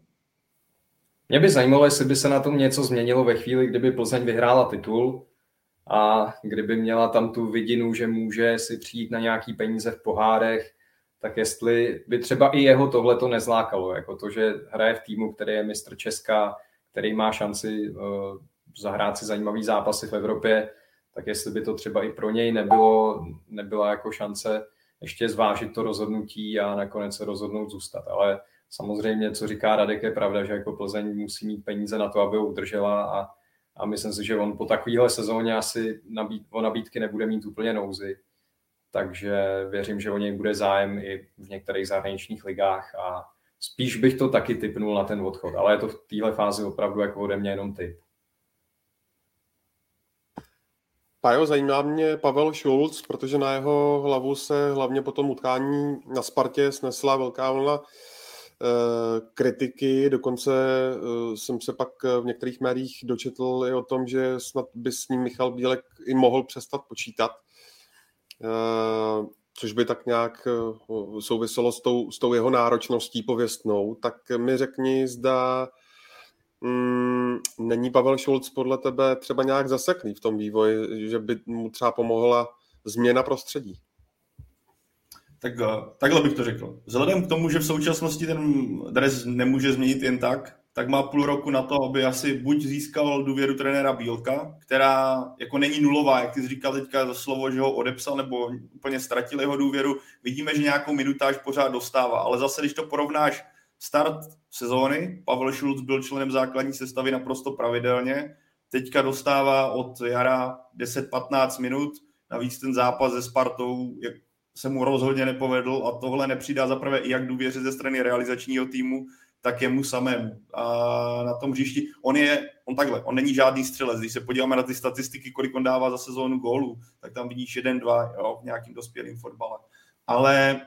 Mě by zajímalo, jestli by se na tom něco změnilo ve chvíli, kdyby Plzeň vyhrála titul a kdyby měla tam tu vidinu, že může si přijít na nějaký peníze v pohárech, tak jestli by třeba i jeho tohle to nezlákalo, jako to, že hraje v týmu, který je mistr Česka, který má šanci uh, zahrát si zajímavý zápasy v Evropě, tak jestli by to třeba i pro něj nebylo, nebyla jako šance ještě zvážit to rozhodnutí a nakonec se rozhodnout zůstat. Ale samozřejmě, co říká Radek, je pravda, že jako Plzeň musí mít peníze na to, aby ho udržela a, a myslím si, že on po takovéhle sezóně asi nabít, o nabídky nebude mít úplně nouzy. Takže věřím, že o něj bude zájem i v některých zahraničních ligách a spíš bych to taky typnul na ten odchod, ale je to v téhle fázi opravdu jako ode mě jenom typ. Pajo, zajímá mě Pavel Schulz, protože na jeho hlavu se hlavně po tom utkání na Spartě snesla velká vlna kritiky, dokonce eh, jsem se pak v některých médiích dočetl i o tom, že snad by s ním Michal Bílek i mohl přestat počítat, eh, což by tak nějak souviselo s tou, s tou jeho náročností pověstnou, tak mi řekni, zda mm, není Pavel Šulc podle tebe třeba nějak zaseklý v tom vývoji, že by mu třeba pomohla změna prostředí? Tak takhle bych to řekl. Vzhledem k tomu, že v současnosti ten dres nemůže změnit jen tak, tak má půl roku na to, aby asi buď získal důvěru trenéra Bílka, která jako není nulová, jak ty jsi říkal teďka za slovo, že ho odepsal nebo úplně ztratil jeho důvěru. Vidíme, že nějakou minutáž pořád dostává, ale zase, když to porovnáš start sezóny, Pavel Šulc byl členem základní sestavy naprosto pravidelně, teďka dostává od jara 10-15 minut, navíc ten zápas se Spartou, se mu rozhodně nepovedl a tohle nepřidá zaprvé i jak důvěře ze strany realizačního týmu, tak jemu samému. A na tom hřišti, on je, on takhle, on není žádný střelec. Když se podíváme na ty statistiky, kolik on dává za sezónu gólů, tak tam vidíš jeden, dva, jo, v nějakým dospělým fotbale. Ale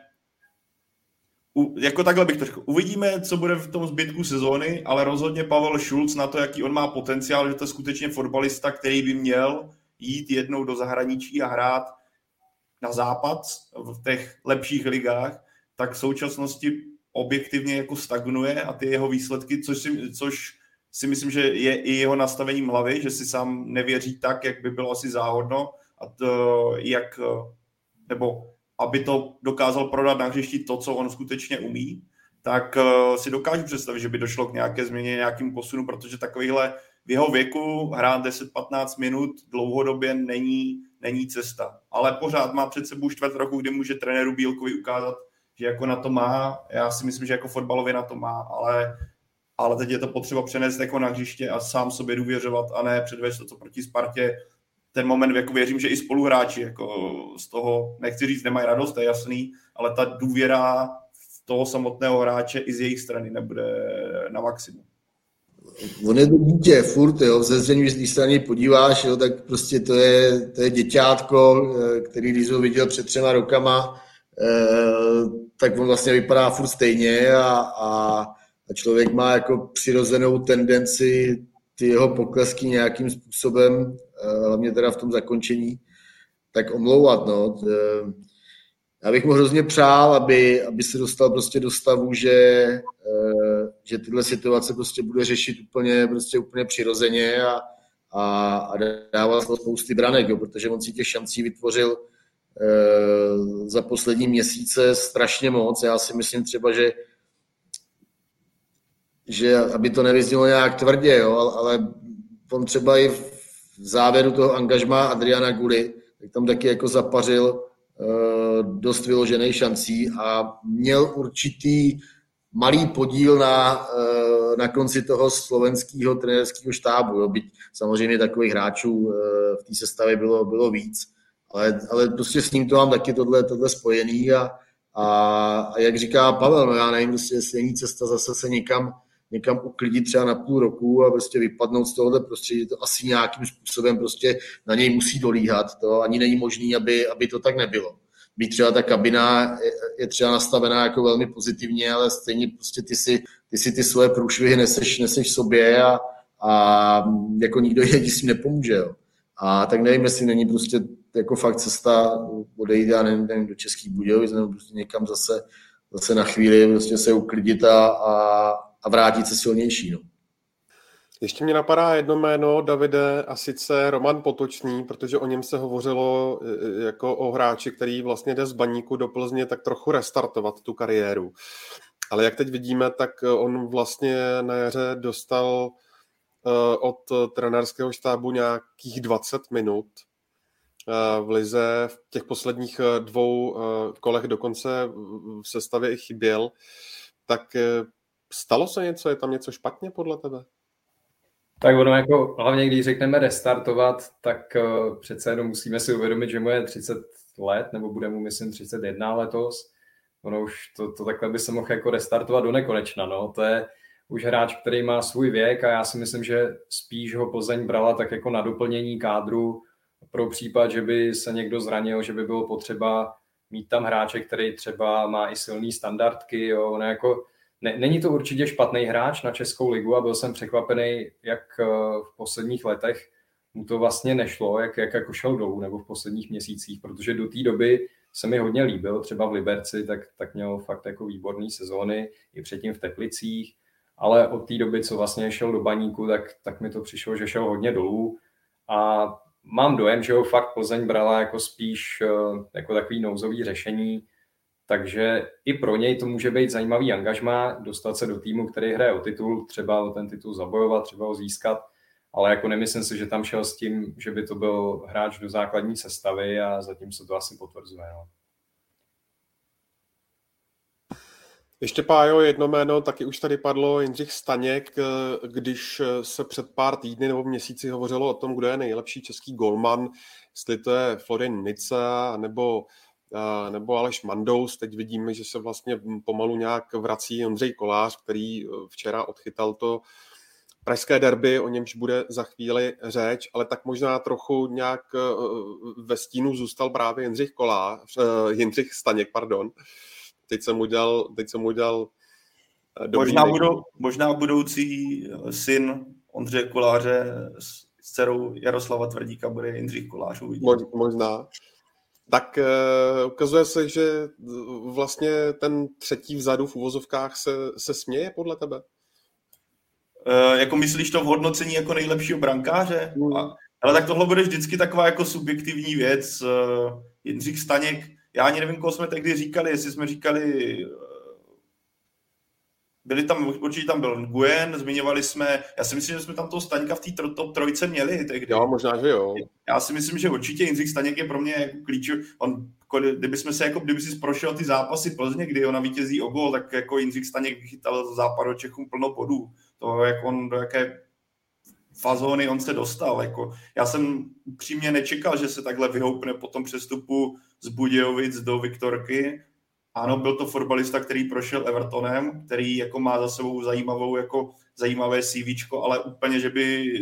u, jako takhle bych to řekl. Uvidíme, co bude v tom zbytku sezóny, ale rozhodně Pavel Schulz na to, jaký on má potenciál, že to je skutečně fotbalista, který by měl jít jednou do zahraničí a hrát na západ v těch lepších ligách, tak v současnosti objektivně jako stagnuje a ty jeho výsledky, což si, což si myslím, že je i jeho nastavením hlavy, že si sám nevěří tak, jak by bylo asi záhodno a to, jak, nebo aby to dokázal prodat na hřišti to, co on skutečně umí, tak uh, si dokážu představit, že by došlo k nějaké změně, nějakým posunu, protože takovýhle v jeho věku hrát 10-15 minut dlouhodobě není není cesta. Ale pořád má před sebou čtvrt roku, kdy může trenéru Bílkovi ukázat, že jako na to má. Já si myslím, že jako fotbalově na to má, ale, ale teď je to potřeba přenést jako na hřiště a sám sobě důvěřovat a ne předvést to, co proti Spartě. Ten moment, jako věřím, že i spoluhráči jako z toho, nechci říct, nemají radost, to je jasný, ale ta důvěra toho samotného hráče i z jejich strany nebude na maximum on je to dítě, furt, jo, v zezření, když se na něj podíváš, jo, tak prostě to je, to je děťátko, eh, který když ho viděl před třema rokama, eh, tak on vlastně vypadá furt stejně a, a, a člověk má jako přirozenou tendenci ty jeho poklesky nějakým způsobem, eh, hlavně teda v tom zakončení, tak omlouvat, no. Já bych mu hrozně přál, aby, aby se dostal prostě do stavu, že, eh, že tyhle situace prostě bude řešit úplně, prostě úplně přirozeně a, a, a dával spousty branek, jo, protože on si těch šancí vytvořil eh, za poslední měsíce strašně moc. Já si myslím třeba, že že aby to nevyznělo nějak tvrdě, jo, ale on třeba i v závěru toho angažma Adriana Guly, tak tam taky jako zapařil dost vyložených šancí a měl určitý malý podíl na, eh, na konci toho slovenského trenérského štábu. Jo. Byť samozřejmě takových hráčů eh, v té sestavě bylo, bylo víc, ale, ale prostě s ním to mám taky tohle, tohle spojený a, a, a jak říká Pavel, no já nevím, prostě, jestli není cesta zase se někam, někam uklidit třeba na půl roku a prostě vypadnout z tohohle prostředí, to asi nějakým způsobem prostě na něj musí dolíhat. To ani není možné, aby, aby to tak nebylo. být třeba ta kabina je třeba nastavená jako velmi pozitivně, ale stejně prostě ty si ty, si ty svoje průšvihy neseš, neseš sobě a, a jako nikdo jiný s tím nepomůže. Jo. A tak nevím, jestli není prostě jako fakt cesta odejít, já nevím, nevím do Českých Budějovic, nebo prostě někam zase, zase na chvíli prostě se uklidit a, a, a vrátit se silnější. No. Ještě mě napadá jedno jméno, Davide, a sice Roman Potočný, protože o něm se hovořilo e, e, jako o hráči, který vlastně jde z baníku do Plzně tak trochu restartovat tu kariéru. Ale jak teď vidíme, tak on vlastně na jaře dostal e, od trenérského štábu nějakých 20 minut v Lize. V těch posledních dvou kolech dokonce v sestavě i chyběl. Tak stalo se něco? Je tam něco špatně podle tebe? Tak ono jako, hlavně když řekneme restartovat, tak uh, přece jenom musíme si uvědomit, že mu je 30 let, nebo bude mu, myslím, 31 letos. Ono už to, to takhle by se mohl jako restartovat do nekonečna, no. To je už hráč, který má svůj věk a já si myslím, že spíš ho Plzeň brala tak jako na doplnění kádru pro případ, že by se někdo zranil, že by bylo potřeba mít tam hráče, který třeba má i silný standardky, jo. Ono jako ne, není to určitě špatný hráč na Českou ligu a byl jsem překvapený, jak eh, v posledních letech mu to vlastně nešlo, jak, jak jako šel dolů nebo v posledních měsících, protože do té doby se mi hodně líbil, třeba v Liberci, tak, tak měl fakt jako výborný sezóny, i předtím v Teplicích, ale od té doby, co vlastně šel do baníku, tak, tak mi to přišlo, že šel hodně dolů a mám dojem, že ho fakt Plzeň brala jako spíš eh, jako takový nouzový řešení, takže i pro něj to může být zajímavý angažmá, dostat se do týmu, který hraje o titul, třeba o ten titul zabojovat, třeba ho získat, ale jako nemyslím si, že tam šel s tím, že by to byl hráč do základní sestavy a zatím se to asi potvrzuje. No. Ještě Pájo, jedno jméno, taky už tady padlo Jindřich Staněk, když se před pár týdny nebo měsíci hovořilo o tom, kdo je nejlepší český golman, jestli to je Florin Nica nebo nebo Aleš Mandous. Teď vidíme, že se vlastně pomalu nějak vrací Ondřej Kolář, který e, včera odchytal to pražské derby, o němž bude za chvíli řeč, ale tak možná trochu nějak e, ve stínu zůstal právě Jindřich Kolář, Jindřich Staněk, pardon. Teď jsem udělal, teď jsem udělal možná, budou, možná budoucí syn Ondřeje Koláře s dcerou Jaroslava Tvrdíka bude Jindřich Kolář. Uvidíme. Možná tak uh, ukazuje se, že vlastně ten třetí vzadu v uvozovkách se, se směje podle tebe? Uh, jako myslíš to v hodnocení jako nejlepšího brankáře? Mm. A, ale tak tohle bude vždycky taková jako subjektivní věc. Uh, Jindřich Staněk, já ani nevím, koho jsme tehdy říkali, jestli jsme říkali byli tam, určitě tam byl Nguyen, zmiňovali jsme, já si myslím, že jsme tam toho Staňka v té top trojce měli tehdy. Jo, možná, že jo. Já si myslím, že určitě Jindřich Staněk je pro mě jako klíčový. On, kdyby jsme se jako, kdyby si prošel ty zápasy Plzně, kdy ona vítězí o gol, tak jako Jindřich Staněk vychytal za západu Čechům plno bodů. To, jak on, do jaké fazóny on se dostal. Jako. Já jsem upřímně nečekal, že se takhle vyhoupne po tom přestupu z Budějovic do Viktorky ano, byl to fotbalista, který prošel Evertonem, který jako má za sebou zajímavou, jako zajímavé CV, ale úplně, že by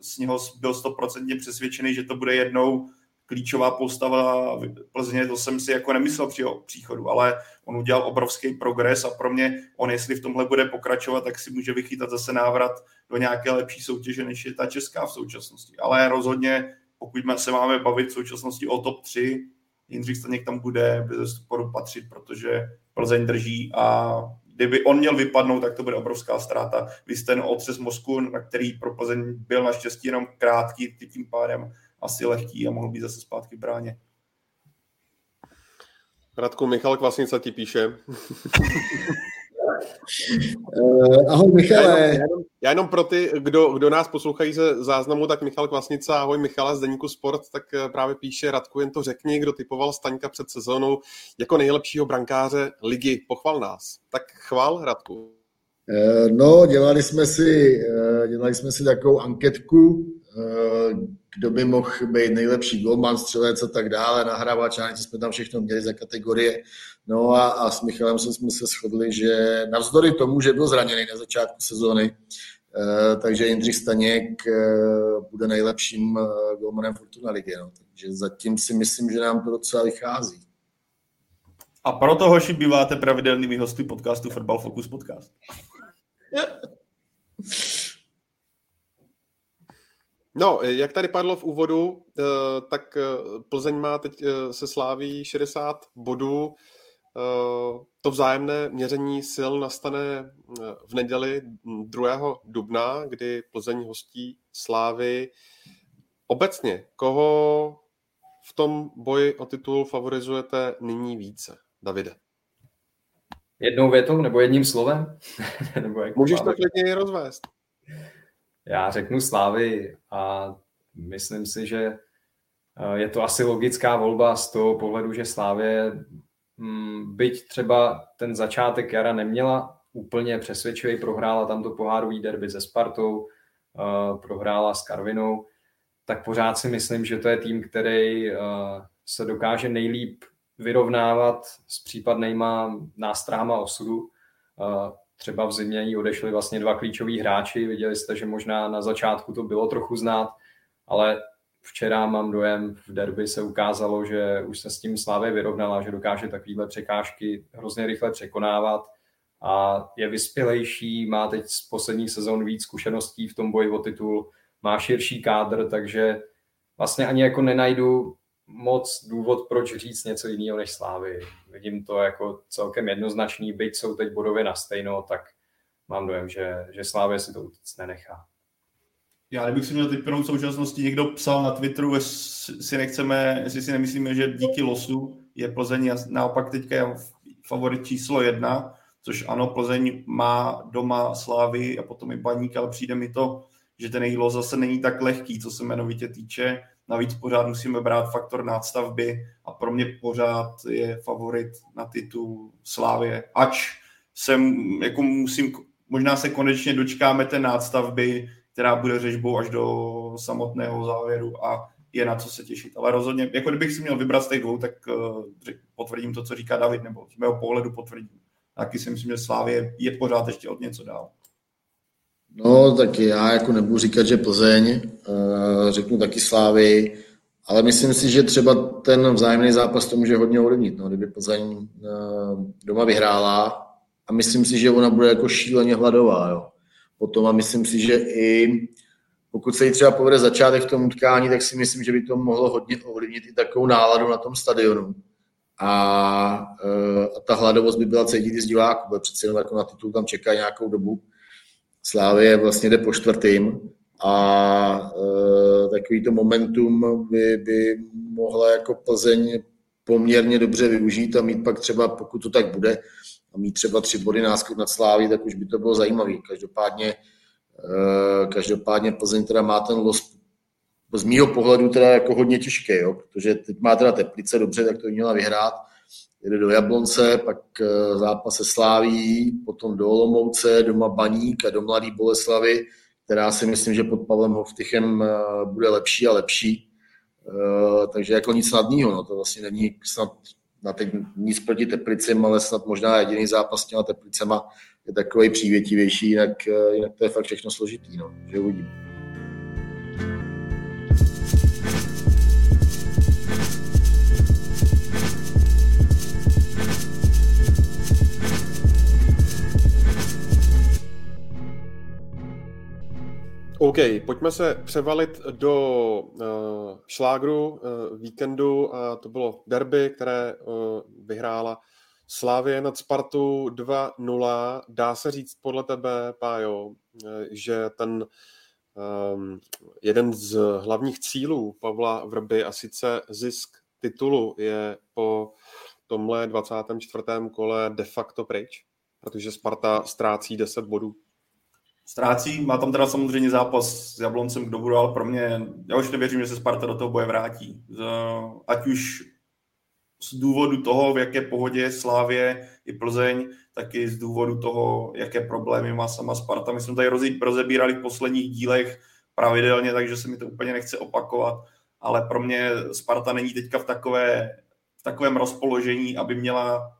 z něho byl stoprocentně přesvědčený, že to bude jednou klíčová postava Plzně, to jsem si jako nemyslel při jeho příchodu, ale on udělal obrovský progres a pro mě on, jestli v tomhle bude pokračovat, tak si může vychytat zase návrat do nějaké lepší soutěže, než je ta česká v současnosti. Ale rozhodně, pokud se máme bavit v současnosti o top 3, Jindřich Staněk tam bude bez sporu patřit, protože Plzeň drží a kdyby on měl vypadnout, tak to bude obrovská ztráta. Vy jste ten otřes mozku, na který pro Plzeň byl naštěstí jenom krátký, tím pádem asi lehký a mohl být zase zpátky v bráně. Radku, Michal Kvasnica ti píše. Uh, ahoj Michale. Já jenom, já jenom pro ty, kdo, kdo nás poslouchají ze záznamu, tak Michal Kvasnica, ahoj Michala z Deníku Sport, tak eh, právě píše Radku, jen to řekni, kdo typoval Staňka před sezónou jako nejlepšího brankáře ligy. Pochval nás. Tak chval Radku. Uh, no, dělali jsme si, uh, dělali jsme si takovou anketku, kdo by mohl být nejlepší golman, střelec a tak dále, nahrávač, a jsme tam všechno měli za kategorie. No a, a s Michalem jsme se shodli, že navzdory tomu, že byl zraněný na začátku sezóny, eh, takže Jindřich Staněk eh, bude nejlepším eh, golmanem Fortuna ligy. No. Takže zatím si myslím, že nám to docela vychází. A proto, hoši, býváte pravidelnými hosty podcastu Football Focus Podcast. No, jak tady padlo v úvodu, eh, tak eh, Plzeň má teď eh, se sláví 60 bodů. To vzájemné měření sil nastane v neděli 2. dubna, kdy Plzeň hostí slávy. Obecně, koho v tom boji o titul favorizujete nyní více, Davide? Jednou větou nebo jedním slovem? nebo jak Můžeš to klidně rozvést. Já řeknu Slávy a myslím si, že eh, je to asi logická volba z toho pohledu, že Slávě, mm, byť třeba ten začátek jara neměla úplně přesvědčivý, prohrála tam to pohárový derby se Spartou, eh, prohrála s Karvinou, tak pořád si myslím, že to je tým, který eh, se dokáže nejlíp vyrovnávat s případnýma nástrahama osudu. Třeba v zimě jí odešli vlastně dva klíčoví hráči. Viděli jste, že možná na začátku to bylo trochu znát, ale včera mám dojem, v derby se ukázalo, že už se s tím Slávě vyrovnala, že dokáže takovéhle překážky hrozně rychle překonávat a je vyspělejší, má teď z posledních sezon víc zkušeností v tom boji o titul, má širší kádr, takže vlastně ani jako nenajdu moc důvod, proč říct něco jiného než Slávy. Vidím to jako celkem jednoznačný, byť jsou teď bodově na stejno, tak mám dojem, že, že Slávě si to utíct nenechá. Já kdybych si měl teď v současnosti někdo psal na Twitteru, jestli si nechceme, jestli si nemyslíme, že díky losu je Plzeň naopak teďka je favorit číslo jedna, což ano, Plzeň má doma Slávy a potom i Baník, ale přijde mi to, že ten její los zase není tak lehký, co se jmenovitě týče Navíc pořád musíme brát faktor nástavby a pro mě pořád je favorit na titul Slávě. Ač jsem, jako musím, možná se konečně dočkáme té nástavby, která bude řežbou až do samotného závěru a je na co se těšit. Ale rozhodně, jako kdybych si měl vybrat z těch dvou, tak uh, potvrdím to, co říká David, nebo z mého pohledu potvrdím. Taky si myslím, že Slávě je pořád ještě od něco dál. No, tak já jako nebudu říkat, že Plzeň, eh, řeknu taky Slávy, ale myslím si, že třeba ten vzájemný zápas to může hodně ovlivnit. No, kdyby Plzeň eh, doma vyhrála a myslím si, že ona bude jako šíleně hladová. Jo. Potom a myslím si, že i pokud se jí třeba povede začátek v tom utkání, tak si myslím, že by to mohlo hodně ovlivnit i takovou náladu na tom stadionu. A, eh, a ta hladovost by byla cítit i z diváků, protože přece jenom jako na titul tam čeká nějakou dobu. Slávě vlastně jde po čtvrtým a e, takový to momentum by, by mohla jako Plzeň poměrně dobře využít a mít pak třeba, pokud to tak bude, a mít třeba tři body náskok nad Sláví, tak už by to bylo zajímavé. Každopádně, e, každopádně Plzeň teda má ten los z mýho pohledu teda jako hodně těžký, jo, protože teď má teda Teplice dobře, tak to měla vyhrát, jede do Jablonce, pak eh, zápas se Sláví, potom do Olomouce, doma Baník a do Mladý Boleslavy, která si myslím, že pod Pavlem Hovtychem eh, bude lepší a lepší. Eh, takže jako nic snadného, no to vlastně není snad na teď nic proti Teplicím, ale snad možná jediný zápas s těma Teplicema je takový přívětivější, jinak, jinak to je fakt všechno složitý, no, že uvidíme. OK, pojďme se převalit do uh, šlágru uh, víkendu a to bylo derby, které uh, vyhrála Slávě nad Spartu 2-0. Dá se říct podle tebe, Pájo, že ten um, jeden z hlavních cílů Pavla Vrby a sice zisk titulu je po tomhle 24. kole de facto pryč, protože Sparta ztrácí 10 bodů ztrácí. Má tam teda samozřejmě zápas s Jabloncem, kdo bude, ale pro mě, já už nevěřím, že se Sparta do toho boje vrátí. Ať už z důvodu toho, v jaké pohodě je Slávě i Plzeň, tak i z důvodu toho, jaké problémy má sama Sparta. My jsme tady rozebírali v posledních dílech pravidelně, takže se mi to úplně nechce opakovat, ale pro mě Sparta není teďka v, takové, v takovém rozpoložení, aby měla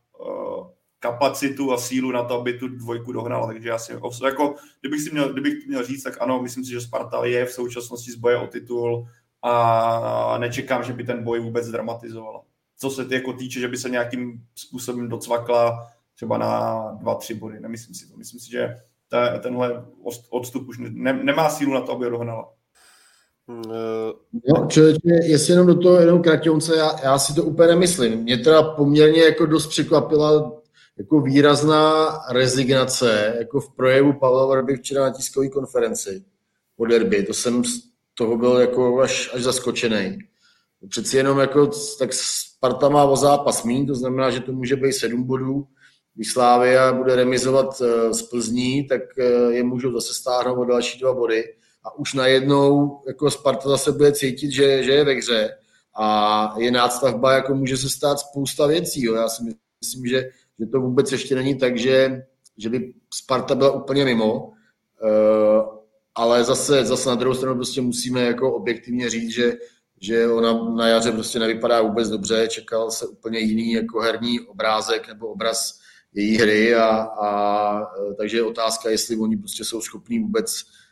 kapacitu a sílu na to, aby tu dvojku dohnala. Takže já si, jako, kdybych, si měl, kdybych měl říct, tak ano, myslím si, že Sparta je v současnosti z boje o titul a nečekám, že by ten boj vůbec dramatizovala. co se ty jako týče, že by se nějakým způsobem docvakla třeba na dva, tři body. Nemyslím si to. Myslím si, že ta, tenhle odstup už ne, nemá sílu na to, aby ho dohnala. No, člověče, jestli jenom do toho jenom kratěnce, já, já si to úplně nemyslím. Mě teda poměrně jako dost překvapila jako výrazná rezignace jako v projevu Pavla Vrby včera na tiskové konferenci po derby. To jsem z toho byl jako až, až zaskočený. Přeci jenom jako, tak Sparta má o zápas mín, to znamená, že to může být sedm bodů. Když Slávia bude remizovat eh, z Plzní, tak eh, je můžou zase stáhnout o další dva body a už najednou jako Sparta zase bude cítit, že, že je ve hře a je nástavba, jako může se stát spousta věcí. Jo. Já si myslím, že, že to vůbec ještě není tak, že, že by Sparta byla úplně mimo, uh, ale zase, zase na druhou stranu prostě musíme jako objektivně říct, že, že ona na jaře prostě nevypadá vůbec dobře, čekal se úplně jiný jako herní obrázek nebo obraz její hry a, a takže je otázka, jestli oni prostě jsou schopní vůbec Eh,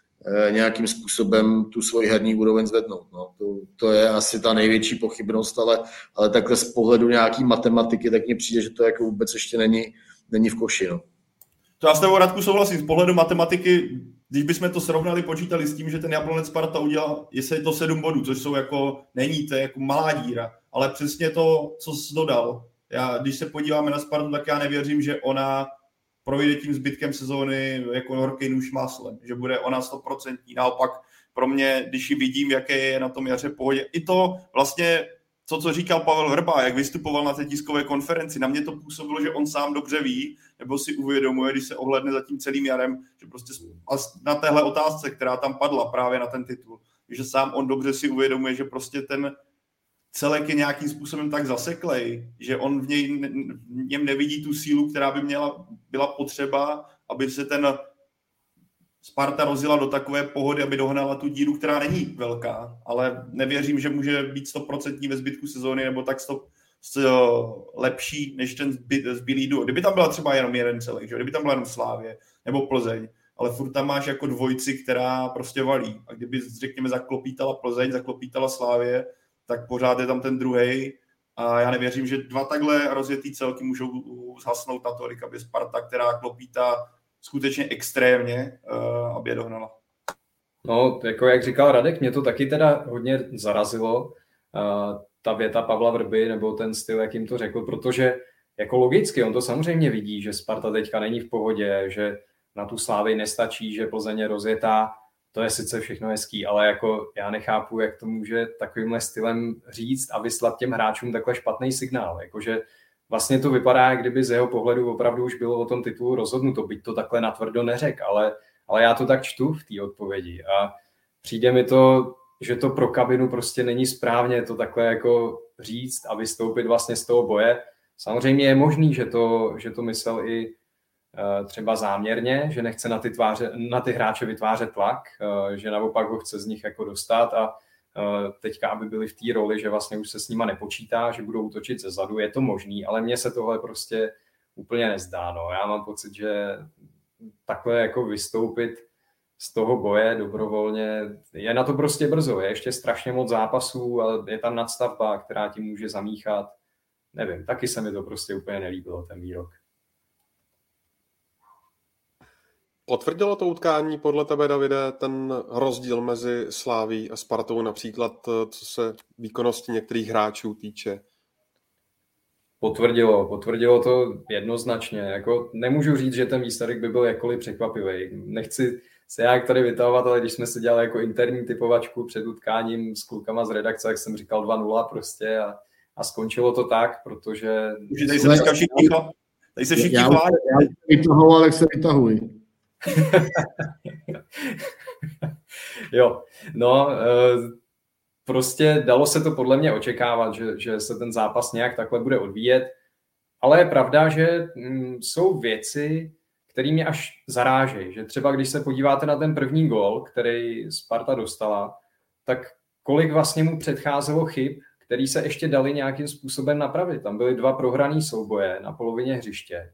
nějakým způsobem tu svoji herní úroveň zvednout. No, to, to, je asi ta největší pochybnost, ale, ale takhle z pohledu nějaký matematiky, tak mně přijde, že to jako vůbec ještě není, není v koši. No. To já s tebou Radku souhlasím. Z pohledu matematiky, když bychom to srovnali, počítali s tím, že ten Jablonec Sparta udělal, jestli je to sedm bodů, což jsou jako, není to jako malá díra, ale přesně to, co jsi dodal. Já, když se podíváme na Spartu, tak já nevěřím, že ona projde tím zbytkem sezóny jako horký nůž máslem, že bude ona 100%. Naopak pro mě, když ji vidím, jaké je na tom jaře pohodě, i to vlastně to, co říkal Pavel Hrba, jak vystupoval na té tiskové konferenci, na mě to působilo, že on sám dobře ví, nebo si uvědomuje, když se ohledne za tím celým jarem, že prostě na téhle otázce, která tam padla právě na ten titul, že sám on dobře si uvědomuje, že prostě ten celek je nějakým způsobem tak zaseklej, že on v, něj, v něm nevidí tu sílu, která by měla, byla potřeba, aby se ten Sparta rozjela do takové pohody, aby dohnala tu díru, která není velká, ale nevěřím, že může být 100% ve zbytku sezóny nebo tak 100, lepší než ten zbylý duo. Kdyby tam byla třeba jenom jeden celek, že? kdyby tam byla jenom Slávě nebo Plzeň, ale furt tam máš jako dvojici, která prostě valí. A kdyby, řekněme, zaklopítala Plzeň, zaklopítala Slávě, tak pořád je tam ten druhý. A já nevěřím, že dva takhle rozjetý celky můžou zhasnout natolik, aby Sparta, která klopítá skutečně extrémně, uh, aby je dohnala. No, jako jak říkal Radek, mě to taky teda hodně zarazilo, uh, ta věta Pavla Vrby, nebo ten styl, jak jim to řekl, protože jako logicky, on to samozřejmě vidí, že Sparta teďka není v pohodě, že na tu slávy nestačí, že Plzeň je rozjetá, to je sice všechno hezký, ale jako já nechápu, jak to může takovýmhle stylem říct a vyslat těm hráčům takhle špatný signál. Jakože vlastně to vypadá, kdyby z jeho pohledu opravdu už bylo o tom titulu rozhodnuto, byť to takhle natvrdo neřek, ale, ale já to tak čtu v té odpovědi a přijde mi to, že to pro kabinu prostě není správně to takhle jako říct a vystoupit vlastně z toho boje. Samozřejmě je možný, že to, že to myslel i třeba záměrně, že nechce na ty, tváře, na ty hráče vytvářet tlak, eh, že naopak ho chce z nich jako dostat a eh, teďka, aby byli v té roli, že vlastně už se s nima nepočítá, že budou útočit ze zadu, je to možný, ale mně se tohle prostě úplně nezdá. No. Já mám pocit, že takhle jako vystoupit z toho boje dobrovolně, je na to prostě brzo, je ještě strašně moc zápasů a je tam nadstavba, která ti může zamíchat. Nevím, taky se mi to prostě úplně nelíbilo, ten výrok. Potvrdilo to utkání podle tebe, Davide, ten rozdíl mezi Sláví a Spartou, například eh, co se výkonnosti některých hráčů týče? Potvrdilo, potvrdilo to jednoznačně. Jako nemůžu říct, že ten výsledek by byl jakkoliv překvapivý. Nechci se jak tady vytahovat, ale když jsme si dělali jako interní typovačku před utkáním s klukama z redakce, jak jsem říkal 2-0 prostě a, a skončilo to tak, protože... Už tady se všichni, tady se všichni já, já, já vytahuji, ale se vytahuji. jo, no, eh, prostě dalo se to podle mě očekávat, že, že se ten zápas nějak takhle bude odvíjet, ale je pravda, že mm, jsou věci, které mě až zarážejí, že třeba když se podíváte na ten první gol, který Sparta dostala, tak kolik vlastně mu předcházelo chyb, který se ještě dali nějakým způsobem napravit. Tam byly dva prohrané souboje na polovině hřiště.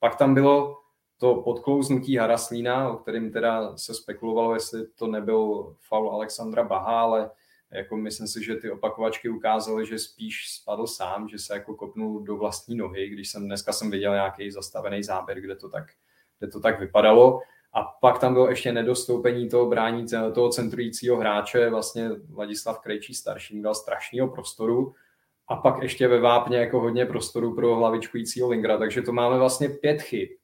Pak tam bylo to podklouznutí Haraslína, o kterém teda se spekulovalo, jestli to nebyl faul Alexandra Baha, ale Jako myslím si, že ty opakovačky ukázaly, že spíš spadl sám, že se jako kopnul do vlastní nohy, když jsem dneska jsem viděl nějaký zastavený záběr, kde to tak, kde to tak vypadalo. A pak tam bylo ještě nedostoupení toho brání, toho centrujícího hráče, vlastně Vladislav Krejčí starší dal strašného prostoru a pak ještě ve Vápně jako hodně prostoru pro hlavičkujícího Lingra, takže to máme vlastně pět chyb.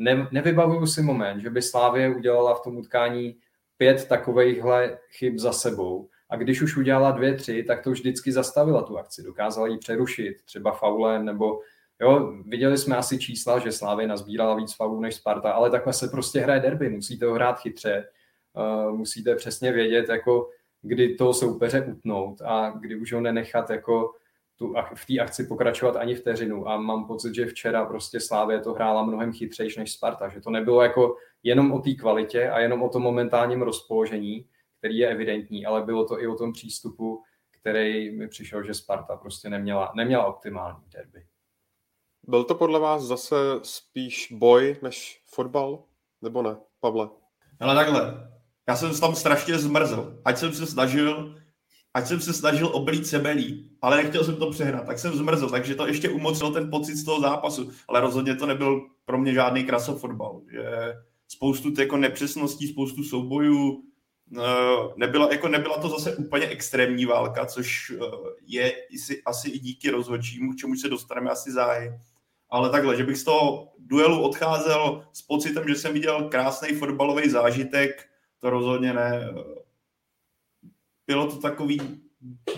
Ne, nevybavuju si moment, že by Slávě udělala v tom utkání pět takovýchhle chyb za sebou. A když už udělala dvě, tři, tak to vždycky zastavila tu akci. Dokázala ji přerušit, třeba faulem, nebo jo, viděli jsme asi čísla, že Slávě nazbírala víc faulů než Sparta, ale takhle se prostě hraje derby. Musíte ho hrát chytře, uh, musíte přesně vědět, jako kdy toho soupeře utnout a kdy už ho nenechat jako tu, v té akci pokračovat ani vteřinu a mám pocit, že včera prostě Slávě to hrála mnohem chytřejší než Sparta, že to nebylo jako jenom o té kvalitě a jenom o tom momentálním rozpoložení, který je evidentní, ale bylo to i o tom přístupu, který mi přišel, že Sparta prostě neměla, neměla optimální derby. Byl to podle vás zase spíš boj než fotbal, nebo ne, Pavle? Ale takhle, já jsem tam strašně zmrzl, ať jsem se snažil ať jsem se snažil oblít sebe líp, ale nechtěl jsem to přehrát, tak jsem zmrzl, takže to ještě umocnil ten pocit z toho zápasu, ale rozhodně to nebyl pro mě žádný krasofotbal, že spoustu jako nepřesností, spoustu soubojů, eh, nebyla, jako nebyla to zase úplně extrémní válka, což eh, je asi i díky rozhodčímu, k čemu se dostaneme asi záhy. Ale takhle, že bych z toho duelu odcházel s pocitem, že jsem viděl krásný fotbalový zážitek, to rozhodně ne bylo to takový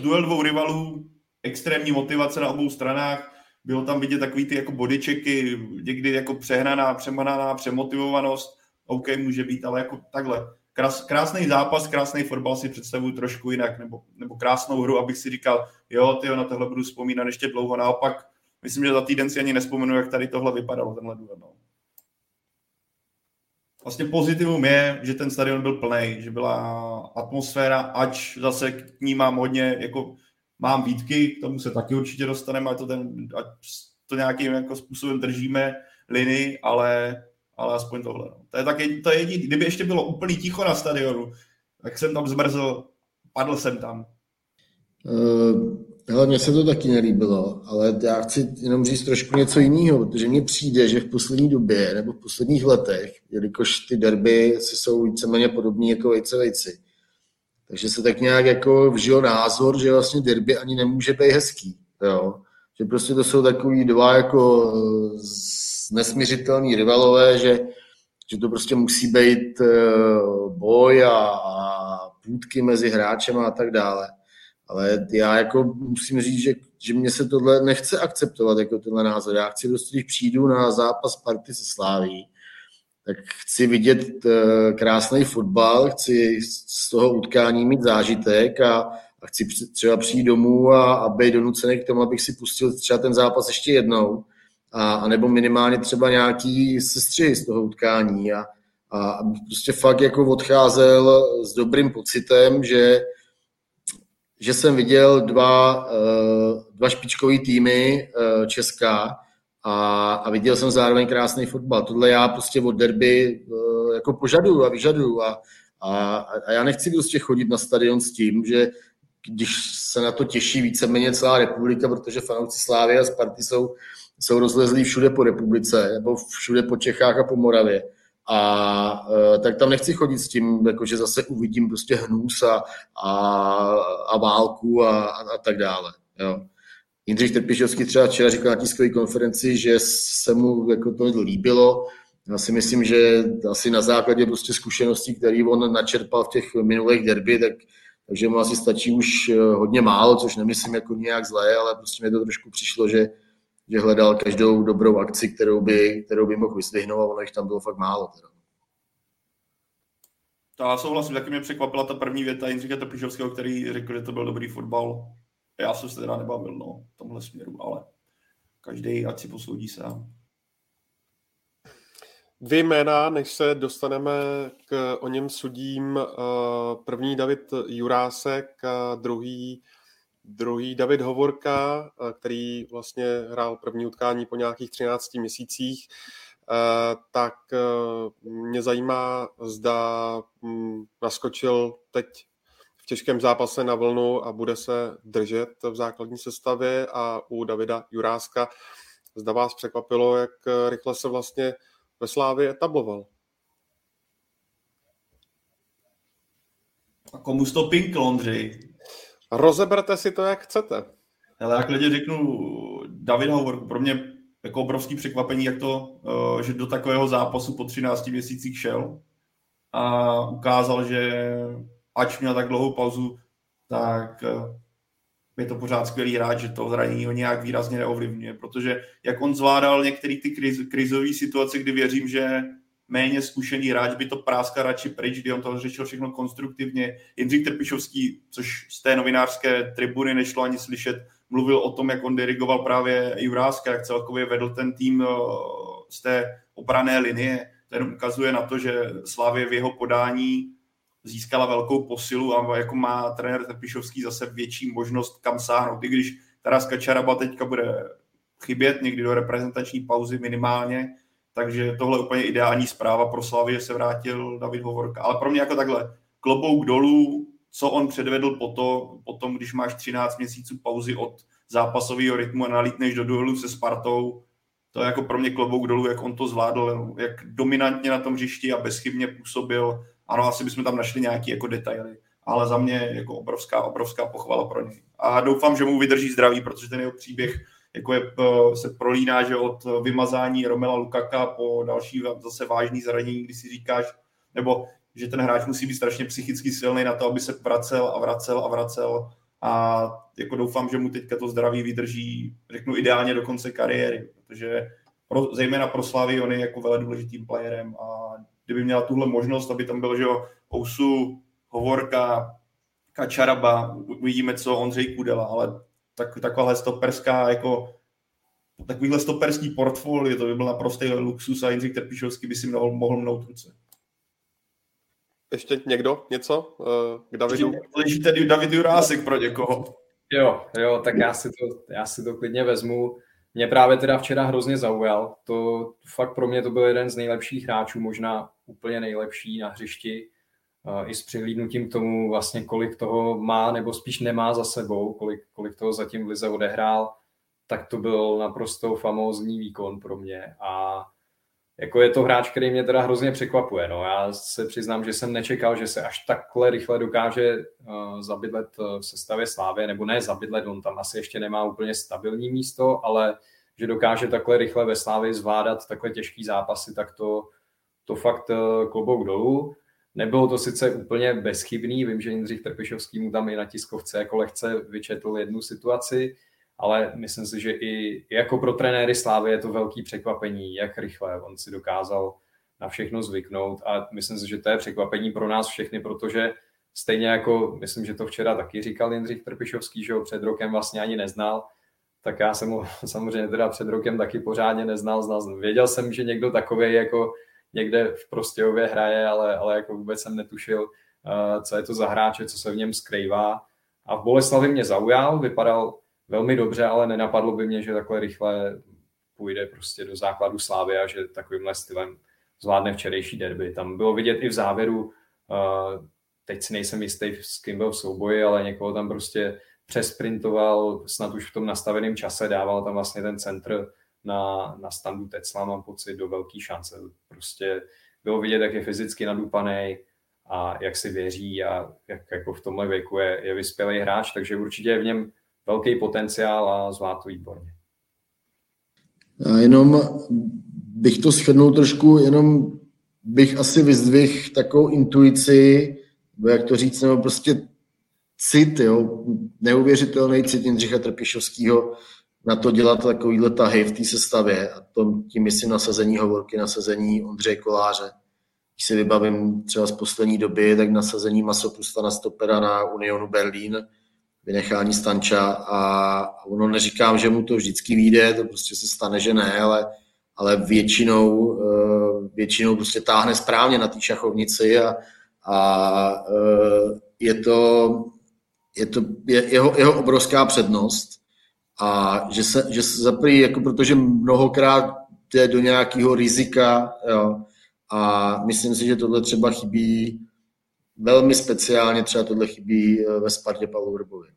duel dvou rivalů, extrémní motivace na obou stranách, bylo tam vidět takový ty jako bodyčeky, někdy jako přehnaná, přemananá, přemotivovanost, OK, může být, ale jako takhle. Krás, krásný zápas, krásný fotbal si představuju trošku jinak, nebo, nebo krásnou hru, abych si říkal, jo, ty na tohle budu vzpomínat ještě dlouho. Naopak, myslím, že za týden si ani nespomenu, jak tady tohle vypadalo, tenhle duel. No vlastně pozitivum je, že ten stadion byl plný, že byla atmosféra, ač zase k ní mám hodně, jako mám výtky, k tomu se taky určitě dostaneme, ať to, ten, ať to nějakým jako způsobem držíme linii, ale, ale aspoň tohle. No. To je tak to je jediný. Kdyby ještě bylo úplný ticho na stadionu, tak jsem tam zmrzl, padl jsem tam. Uh, Hele, mně se to taky nelíbilo, ale já chci jenom říct trošku něco jiného, protože mně přijde, že v poslední době nebo v posledních letech, jelikož ty derby si jsou víceméně podobné jako vejce vejci, takže se tak nějak jako vžil názor, že vlastně derby ani nemůže být hezký. Jo? Že prostě to jsou takový dva jako nesměřitelní rivalové, že, že to prostě musí být eh, boj a, a půdky mezi hráčem a tak dále. Ale já jako musím říct, že, že mě se tohle nechce akceptovat, jako tenhle názor. Já chci prostě, když přijdu na zápas party se Sláví, tak chci vidět uh, krásný fotbal, chci z toho utkání mít zážitek a, a chci třeba přijít domů a, a být donucený k tomu, abych si pustil třeba ten zápas ještě jednou, a, a nebo minimálně třeba nějaký sestři z toho utkání a, a prostě fakt jako odcházel s dobrým pocitem, že že jsem viděl dva, eh, dva špičkové týmy eh, Česká a, a viděl jsem zároveň krásný fotbal. Tohle já prostě od derby eh, jako požaduju a vyžaduju a, a, a já nechci prostě chodit na stadion s tím, že když se na to těší víceméně celá republika, protože fanoušci Slávy a Sparty jsou, jsou rozlezlí všude po republice, nebo všude po Čechách a po Moravě a e, tak tam nechci chodit s tím, jako že zase uvidím prostě hnus a, a, a válku a, a, a tak dále. Jo. Jindřich Trpišovský třeba včera říkal na tiskové konferenci, že se mu jako to líbilo. Já si myslím, že asi na základě prostě zkušeností, které on načerpal v těch minulých derby, tak, takže mu asi stačí už e, hodně málo, což nemyslím jako nějak zlé, ale prostě mi to trošku přišlo, že, že hledal každou dobrou akci, kterou by, kterou by mohl vyzdvihnout a ono jich tam bylo fakt málo. Teda. To já souhlasím, taky mě překvapila ta první věta Jindřicha Trpišovského, který řekl, že to byl dobrý fotbal. Já jsem se teda nebavil no, v tomhle směru, ale každý ať si posoudí sám. Dvě jména, než se dostaneme k o něm sudím. Eh, první David Jurásek a druhý Druhý David Hovorka, eh, který vlastně hrál první utkání po nějakých 13 měsících, eh, tak eh, mě zajímá, zda hm, naskočil teď v těžkém zápase na vlnu a bude se držet v základní sestavě a u Davida Juráska zda vás překvapilo, jak rychle se vlastně ve Slávě etabloval. A komu to pinkl, Ondřej? Rozeberte si to, jak chcete. Ale jak lidi řeknu, David Hovor, pro mě jako obrovský překvapení, jak to, eh, že do takového zápasu po 13 měsících šel a ukázal, že ač měl tak dlouhou pauzu, tak eh, je to pořád skvělý hráč, že to zranění ho nějak výrazně neovlivňuje, protože jak on zvládal některé ty kriz, krizové situace, kdy věřím, že méně zkušený hráč by to práska radši pryč, kdy on to řešil všechno konstruktivně. Jindřich Trpišovský, což z té novinářské tribuny nešlo ani slyšet, mluvil o tom, jak on dirigoval právě Juráska, jak celkově vedl ten tým eh, z té obrané linie. Ten ukazuje na to, že Slávě v jeho podání získala velkou posilu a jako má trenér Trpišovský zase větší možnost kam sáhnout. I když Taras Kačaraba teďka bude chybět někdy do reprezentační pauzy minimálně, takže tohle je úplně ideální zpráva pro Slavy, že se vrátil David Hovorka. Ale pro mě jako takhle, klobouk dolů, co on předvedl po to, potom, když máš 13 měsíců pauzy od zápasového rytmu a nalítneš do duelu se Spartou, to je jako pro mě klobouk dolů, jak on to zvládl, jak dominantně na tom hřišti a bezchybně působil. Ano, asi bychom tam našli nějaké jako detaily, ale za mě jako obrovská, obrovská pochvala pro něj. A doufám, že mu vydrží zdraví, protože ten jeho příběh jako je, eh, se prolíná, že od vymazání Romela Lukaka po další zase vážný zranění, kdy si říkáš, nebo že ten hráč musí být strašně psychicky silný na to, aby se vracel a vracel a vracel. A jako doufám, že mu teďka to zdraví vydrží, řeknu ideálně do konce kariéry, protože pro, zejména pro Slavy on je jako velmi důležitým playerem. A kdyby měla tuhle možnost, aby tam byl, že jo, Ousu, Hovorka, Kačaraba, uvidíme, co Ondřej Kudela, ale tak, takováhle stoperská, jako takovýhle stoperský portfolio, to by byl naprostý luxus a Jindřich Trpišovský by si mohl, mohl mnout ruce. Ještě někdo něco uh, k Davidu? Leží tady David Jurásek pro někoho. Jo, jo, tak já si, to, já si to klidně vezmu. Mě právě teda včera hrozně zaujal. To fakt pro mě to byl jeden z nejlepších hráčů, možná úplně nejlepší na hřišti i s přihlídnutím k tomu vlastně, kolik toho má nebo spíš nemá za sebou, kolik, kolik toho zatím v Lize odehrál, tak to byl naprosto famózní výkon pro mě a jako je to hráč, který mě teda hrozně překvapuje. No. Já se přiznám, že jsem nečekal, že se až takhle rychle dokáže uh, zabydlet v sestavě Slávy, nebo ne zabydlet, on tam asi ještě nemá úplně stabilní místo, ale že dokáže takhle rychle ve Slávě zvládat takhle těžký zápasy, tak to, to fakt uh, klobouk dolů. Nebylo to sice úplně bezchybný, vím, že Jindřich Trpišovský mu tam i na tiskovce jako lehce vyčetl jednu situaci, ale myslím si, že i jako pro trenéry Slávy je to velký překvapení, jak rychle on si dokázal na všechno zvyknout a myslím si, že to je překvapení pro nás všechny, protože stejně jako, myslím, že to včera taky říkal Jindřich Trpišovský, že ho před rokem vlastně ani neznal, tak já jsem ho samozřejmě teda před rokem taky pořádně neznal, znal. Věděl jsem, že někdo takový jako někde v Prostějově hraje, ale, ale jako vůbec jsem netušil, uh, co je to za hráče, co se v něm skrývá. A v Boleslavi mě zaujal, vypadal velmi dobře, ale nenapadlo by mě, že takhle rychle půjde prostě do základu Slávy a že takovýmhle stylem zvládne včerejší derby. Tam bylo vidět i v závěru, uh, teď si nejsem jistý, s kým byl v souboji, ale někoho tam prostě přesprintoval, snad už v tom nastaveném čase, dával tam vlastně ten centr na, na standu Tesla, mám pocit, do velký šance. Prostě bylo vidět, jak je fyzicky nadupaný a jak si věří a jak jako v tomhle věku je, je vyspělý hráč, takže určitě je v něm velký potenciál a zvládl to výborně. Já jenom bych to shrnul trošku, jenom bych asi vyzdvihl takovou intuici, nebo jak to říct, nebo prostě cit, jo, neuvěřitelný cit Jindřicha Trpišovského na to dělat takovýhle tahy v té sestavě a to, tím myslím nasazení hovorky, nasazení Ondřeje Koláře. Když si vybavím třeba z poslední doby, tak nasazení Masopusta na stopera na Unionu Berlín, vynechání Stanča a ono neříkám, že mu to vždycky vyjde, to prostě se stane, že ne, ale, ale většinou, eh, většinou prostě táhne správně na té šachovnici a, a eh, je to, je to je jeho, jeho obrovská přednost a že se, že se zaprý, jako protože mnohokrát jde do nějakého rizika jo, a myslím si, že tohle třeba chybí velmi speciálně třeba tohle chybí ve Spartě Pavlu Vrbovi.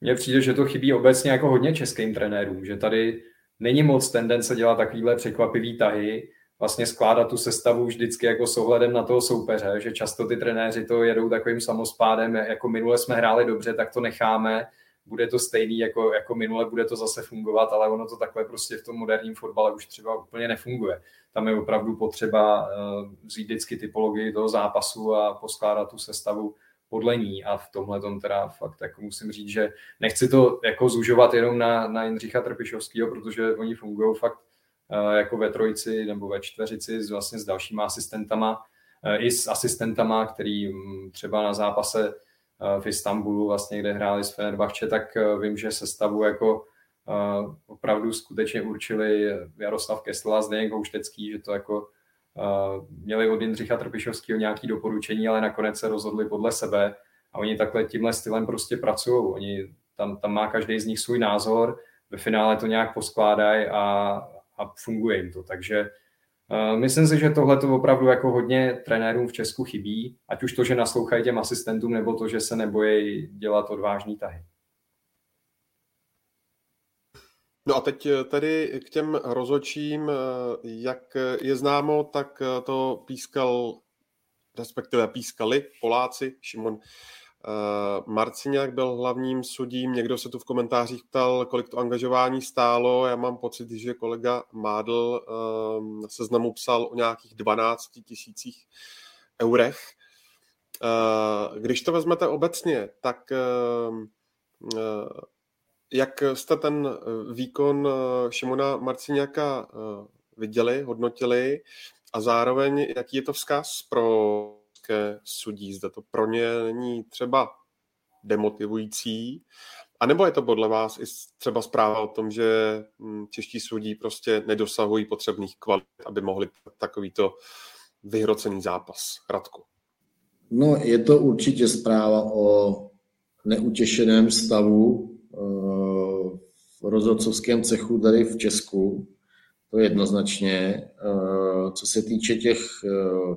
Mně přijde, že to chybí obecně jako hodně českým trenérům, že tady není moc tendence dělat takovýhle překvapivý tahy, vlastně skládat tu sestavu vždycky jako s ohledem na toho soupeře, že často ty trenéři to jedou takovým samospádem, jako minule jsme hráli dobře, tak to necháme, bude to stejný jako, jako minule, bude to zase fungovat, ale ono to takhle prostě v tom moderním fotbale už třeba úplně nefunguje. Tam je opravdu potřeba uh, vzít vždycky typologii toho zápasu a poskládat tu sestavu podle ní a v tomhle tom teda fakt jako musím říct, že nechci to jako zužovat jenom na, na Jindřicha Trpišovského, protože oni fungují fakt uh, jako ve trojici nebo ve čtveřici s, vlastně s dalšíma asistentama, uh, i s asistentama, který um, třeba na zápase v Istanbulu, vlastně, kde hráli s Fenerbahče, tak vím, že sestavu jako opravdu skutečně určili Jaroslav Kessel a Zdeněk Houštecký, že to jako měli od Jindřicha Trpišovského nějaké doporučení, ale nakonec se rozhodli podle sebe a oni takhle tímhle stylem prostě pracují. Oni, tam, tam má každý z nich svůj názor, ve finále to nějak poskládají a, a funguje jim to. Takže myslím si, že tohle to opravdu jako hodně trenérům v Česku chybí, ať už to, že naslouchají těm asistentům, nebo to, že se nebojí dělat odvážný tahy. No a teď eh, tedy k těm rozočím, eh, jak je známo, tak eh, to pískal, respektive pískali Poláci, Šimon Marciňák byl hlavním sudím, někdo se tu v komentářích ptal, kolik to angažování stálo, já mám pocit, že kolega Mádl na seznamu psal o nějakých 12 tisících eurech. Když to vezmete obecně, tak jak jste ten eh, výkon eh, Šimona Marciňáka eh, viděli, hodnotili a zároveň jaký je to vzkaz pro sudí? Zda to pro ně není třeba demotivující, a nebo je to podle vás i třeba zpráva o tom, že hm, čeští sudí prostě nedosahují potřebných kvalit, aby mohli takovýto vyhrocený zápas? Radku. No, je to určitě zpráva o neutěšeném stavu v rozhodcovském cechu tady v Česku, to jednoznačně. Eh, co se týče těch eh,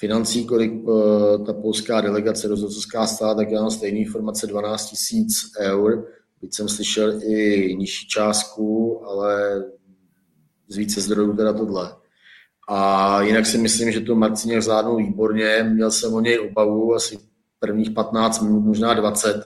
financí, kolik eh, ta polská delegace rozhodcovská stála, tak já mám stejné informace 12 tisíc eur. Byť jsem slyšel i nižší částku, ale z více zdrojů teda tohle. A jinak si myslím, že to Marcině zvládnul výborně. Měl jsem o něj obavu asi prvních 15 minut, možná 20,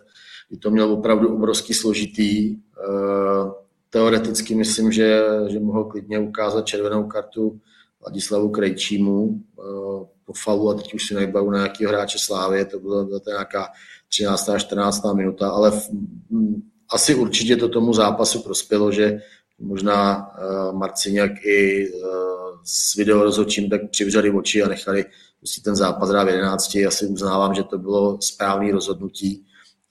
kdy to měl opravdu obrovský složitý. Eh, teoreticky myslím, že, že mohl klidně ukázat červenou kartu Vladislavu Krejčímu eh, po falu a teď už si nebavu na nějakého hráče Slávy, to byla, byla to nějaká 13. a 14. minuta, ale v, m, asi určitě to tomu zápasu prospělo, že možná uh, Marciňák i uh, s videorozhodčím tak přivřeli oči a nechali prostě ten zápas hrát v 11. Asi uznávám, že to bylo správné rozhodnutí.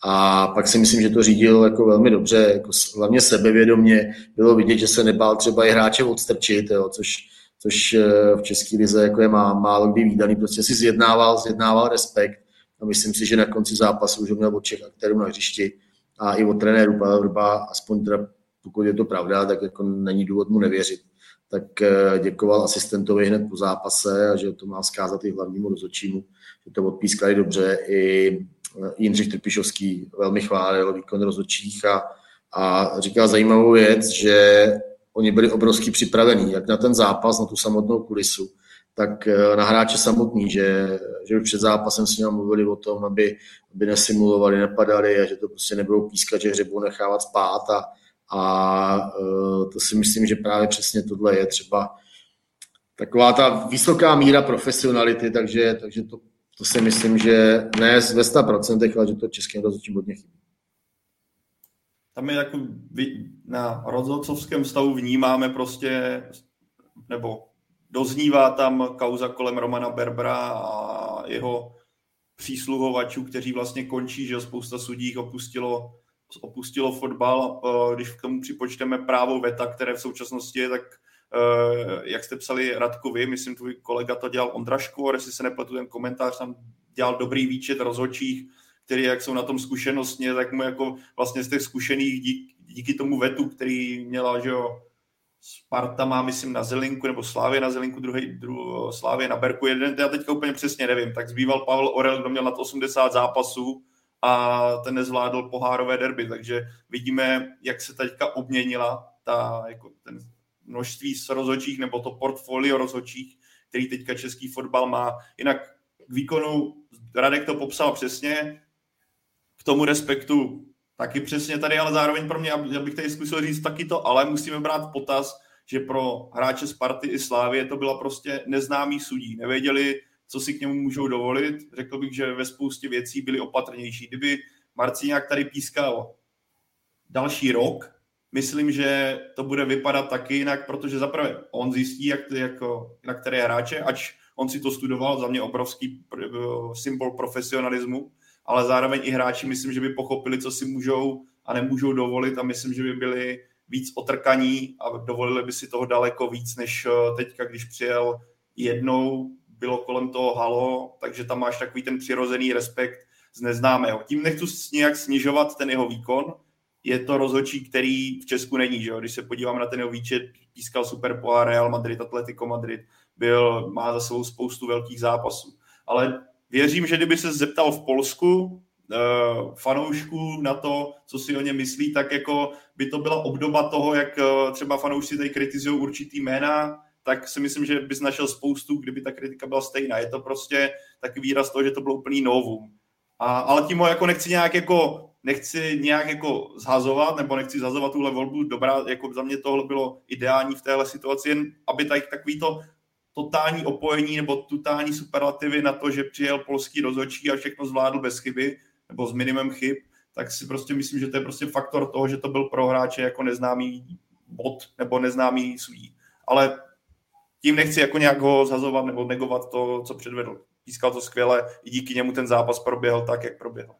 A pak si myslím, že to řídil jako velmi dobře, jako hlavně sebevědomě. Bylo vidět, že se nebál třeba i hráče odstrčit, jo, což, což eh, v České lize jako je má, málo kdy výdaný. Prostě si zjednával, zjednával respekt. A myslím si, že na konci zápasu už měl od všech aktérů na hřišti a i od trenéru Pavel Vrba, aspoň teda, pokud je to pravda, tak jako není důvod mu nevěřit. Tak eh, děkoval asistentovi hned po zápase a že to má zkázat i hlavnímu rozhodčímu, že to odpískali dobře. I Jindřich Trpišovský velmi chválil výkon rozhodčích a, a říkal zajímavou věc, že oni byli obrovsky připravení, jak na ten zápas, na tu samotnou kulisu, tak eh, na hráče samotný, že, že už před zápasem s ním mluvili o tom, aby, aby nesimulovali, nepadali a že to prostě nebudou pískat, že hřebu nechávat spát a, a uh, to si myslím, že právě přesně tohle je třeba taková ta vysoká míra profesionality, takže, takže to to si myslím, že ne ve 100%, ale že to českým rozhodčím hodně chybí. Tam je jako na rozhodcovském stavu vnímáme prostě, nebo doznívá tam kauza kolem Romana Berbra a jeho přísluhovačů, kteří vlastně končí, že spousta sudích opustilo, opustilo fotbal. Když k tomu připočteme právo VETA, které v současnosti je, tak Eh, jak jste psali Radkovi, myslím, tvůj kolega to dělal Ondra Škvor, jestli se nepletu, ten komentář tam dělal dobrý výčet rozhodčích, který jak jsou na tom zkušenostně, tak mu jako vlastně z těch zkušených dík, díky tomu vetu, který měla, že jo, Sparta má, myslím, na Zelinku, nebo Slávě na Zelinku, druhý, dru, Slávě na Berku jeden, já teďka úplně přesně nevím, tak zbýval Pavel Orel, kdo měl nad 80 zápasů a ten nezvládl pohárové derby, takže vidíme, jak se teďka obměnila ta, jako ten množství rozhodčích nebo to portfolio rozhodčích, který teďka český fotbal má. Jinak k výkonu Radek to popsal přesně, k tomu respektu taky přesně tady, ale zároveň pro mě, já bych tady zkusil říct taky to, ale musíme brát potaz, že pro hráče Sparty i Slávě to byla prostě neznámý sudí. Nevěděli, co si k němu můžou dovolit. Řekl bych, že ve spoustě věcí byli opatrnější. Kdyby Marcíňák tady pískal další rok, myslím, že to bude vypadat taky jinak, protože zaprvé on zjistí, jak, jako, na které hráče, ač on si to studoval, za mě obrovský symbol profesionalismu, ale zároveň i hráči myslím, že by pochopili, co si můžou a nemůžou dovolit a myslím, že by byli víc otrkaní a dovolili by si toho daleko víc, než eh, teďka, když přijel jednou, bylo kolem toho halo, takže tam máš takový ten přirozený respekt z neznámého. Tím nechci nějak snižovat ten jeho výkon, je to rozhodčí, který v Česku není. Že jo? Když se podívám na ten jeho výčet, pískal Super Real Madrid, Atletico Madrid, byl, má za sebou spoustu velkých zápasů. Ale věřím, že kdyby se zeptal v Polsku uh, fanoušků na to, co si o ně myslí, tak jako by to byla obdoba toho, jak uh, třeba fanoušci tady kritizují určitý jména, tak si myslím, že bys našel spoustu, kdyby ta kritika byla stejná. Je to prostě taky výraz toho, že to bylo úplný novum. A, ale tím ho jako nechci nějak jako nechci nějak jako zhazovat, nebo nechci zhazovat tuhle volbu, dobrá, jako za mě tohle bylo ideální v téhle situaci, jen aby tady takový to totální opojení nebo totální superlativy na to, že přijel polský rozhodčí a všechno zvládl bez chyby, nebo s minimem chyb, tak si prostě myslím, že to je prostě faktor toho, že to byl pro hráče jako neznámý bod nebo neznámý sudí. Ale tím nechci jako nějak ho zhazovat nebo negovat to, co předvedl. Pískal to skvěle, i díky němu ten zápas proběhl tak, jak proběhl.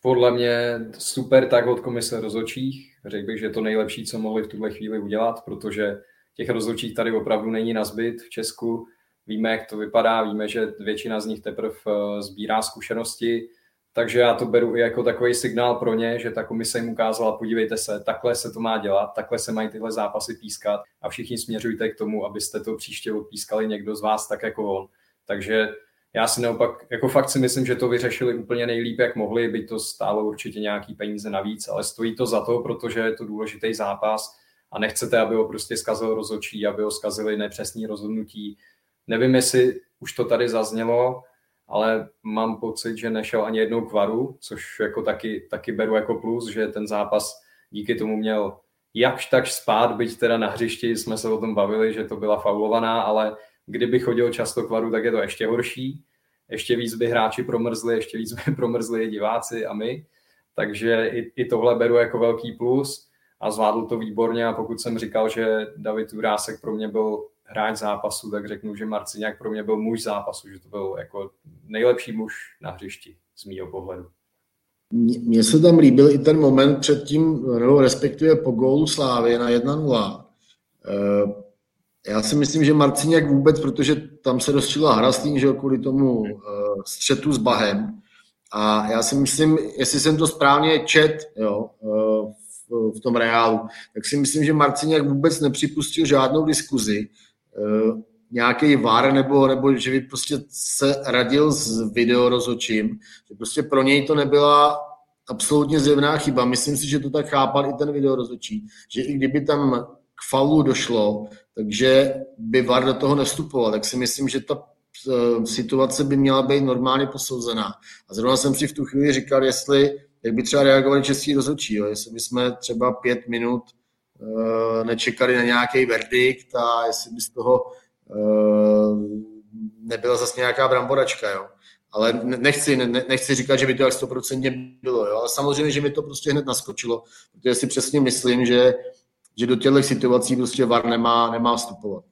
Podle mě super tak od komise rozhodčích. Řekl bych, že to nejlepší, co mohli v tuhle chvíli udělat, protože těch rozhodčích tady opravdu není na zbyt v Česku. Víme, jak to vypadá, víme, že většina z nich teprve eh, sbírá zkušenosti, takže já to beru i jako takový signál pro ně, že ta komise jim ukázala, podívejte se, takhle se to má dělat, takhle se mají tyhle zápasy pískat a všichni směřujte k tomu, abyste to příště odpískali někdo z vás tak jako on. Takže já si neopak, jako fakt si myslím, že to vyřešili úplně nejlíp, jak mohli, by to stálo určitě nějaký peníze navíc, ale stojí to za to, protože je to důležitý zápas a nechcete, aby ho prostě zkazil rozhodčí, aby ho zkazili nepřesní rozhodnutí. Nevím, jestli už to tady zaznělo, ale mám pocit, že nešel ani jednou kvaru, což jako taky, taky beru jako plus, že ten zápas díky tomu měl jakž tak spát, byť teda na hřišti jsme se o tom bavili, že to byla faulovaná, ale Kdyby chodil často k varu, tak je to ještě horší. Ještě víc by hráči promrzli, ještě víc by promrzli diváci a my. Takže i, i tohle beru jako velký plus a zvládl to výborně a pokud jsem říkal, že David Urásek pro mě byl hráč zápasu, tak řeknu, že Marciňák pro mě byl muž zápasu, že to byl jako nejlepší muž na hřišti z mýho pohledu. Mně se tam líbil i ten moment před tím, respektive po gólu Slávy na 1-0. Já si myslím, že Marciněk vůbec, protože tam se rozčila hra s tím, že kvůli tomu uh, střetu s Bahem. A já si myslím, jestli jsem to správně čet jo, uh, v, tom reálu, tak si myslím, že Marciněk vůbec nepřipustil žádnou diskuzi, uh, nějaký vár, nebo, nebo že by prostě se radil s videorozhočím, že prostě pro něj to nebyla absolutně zjevná chyba. Myslím si, že to tak chápal i ten videorozhodčí, že i kdyby tam k faulu došlo, takže by VAR do toho nestupoval. Tak si myslím, že ta eh, situace by měla být normálně posouzená. A zrovna jsem si v tu chvíli říkal, jestli, jak by třeba reagovali český rozhodčí, jo? jestli bychom třeba pět minut uh, nečekali na nějaký verdikt a jestli by z toho uh, nebyla zase nějaká bramboračka. Jo? Ale nechci, ne, nechci říkat, že by to jak stoprocentně bylo, jo? ale samozřejmě, že mi to prostě hned naskočilo, protože si přesně myslím, že že do těchto situací prostě VAR nemá, nemá vstupovat.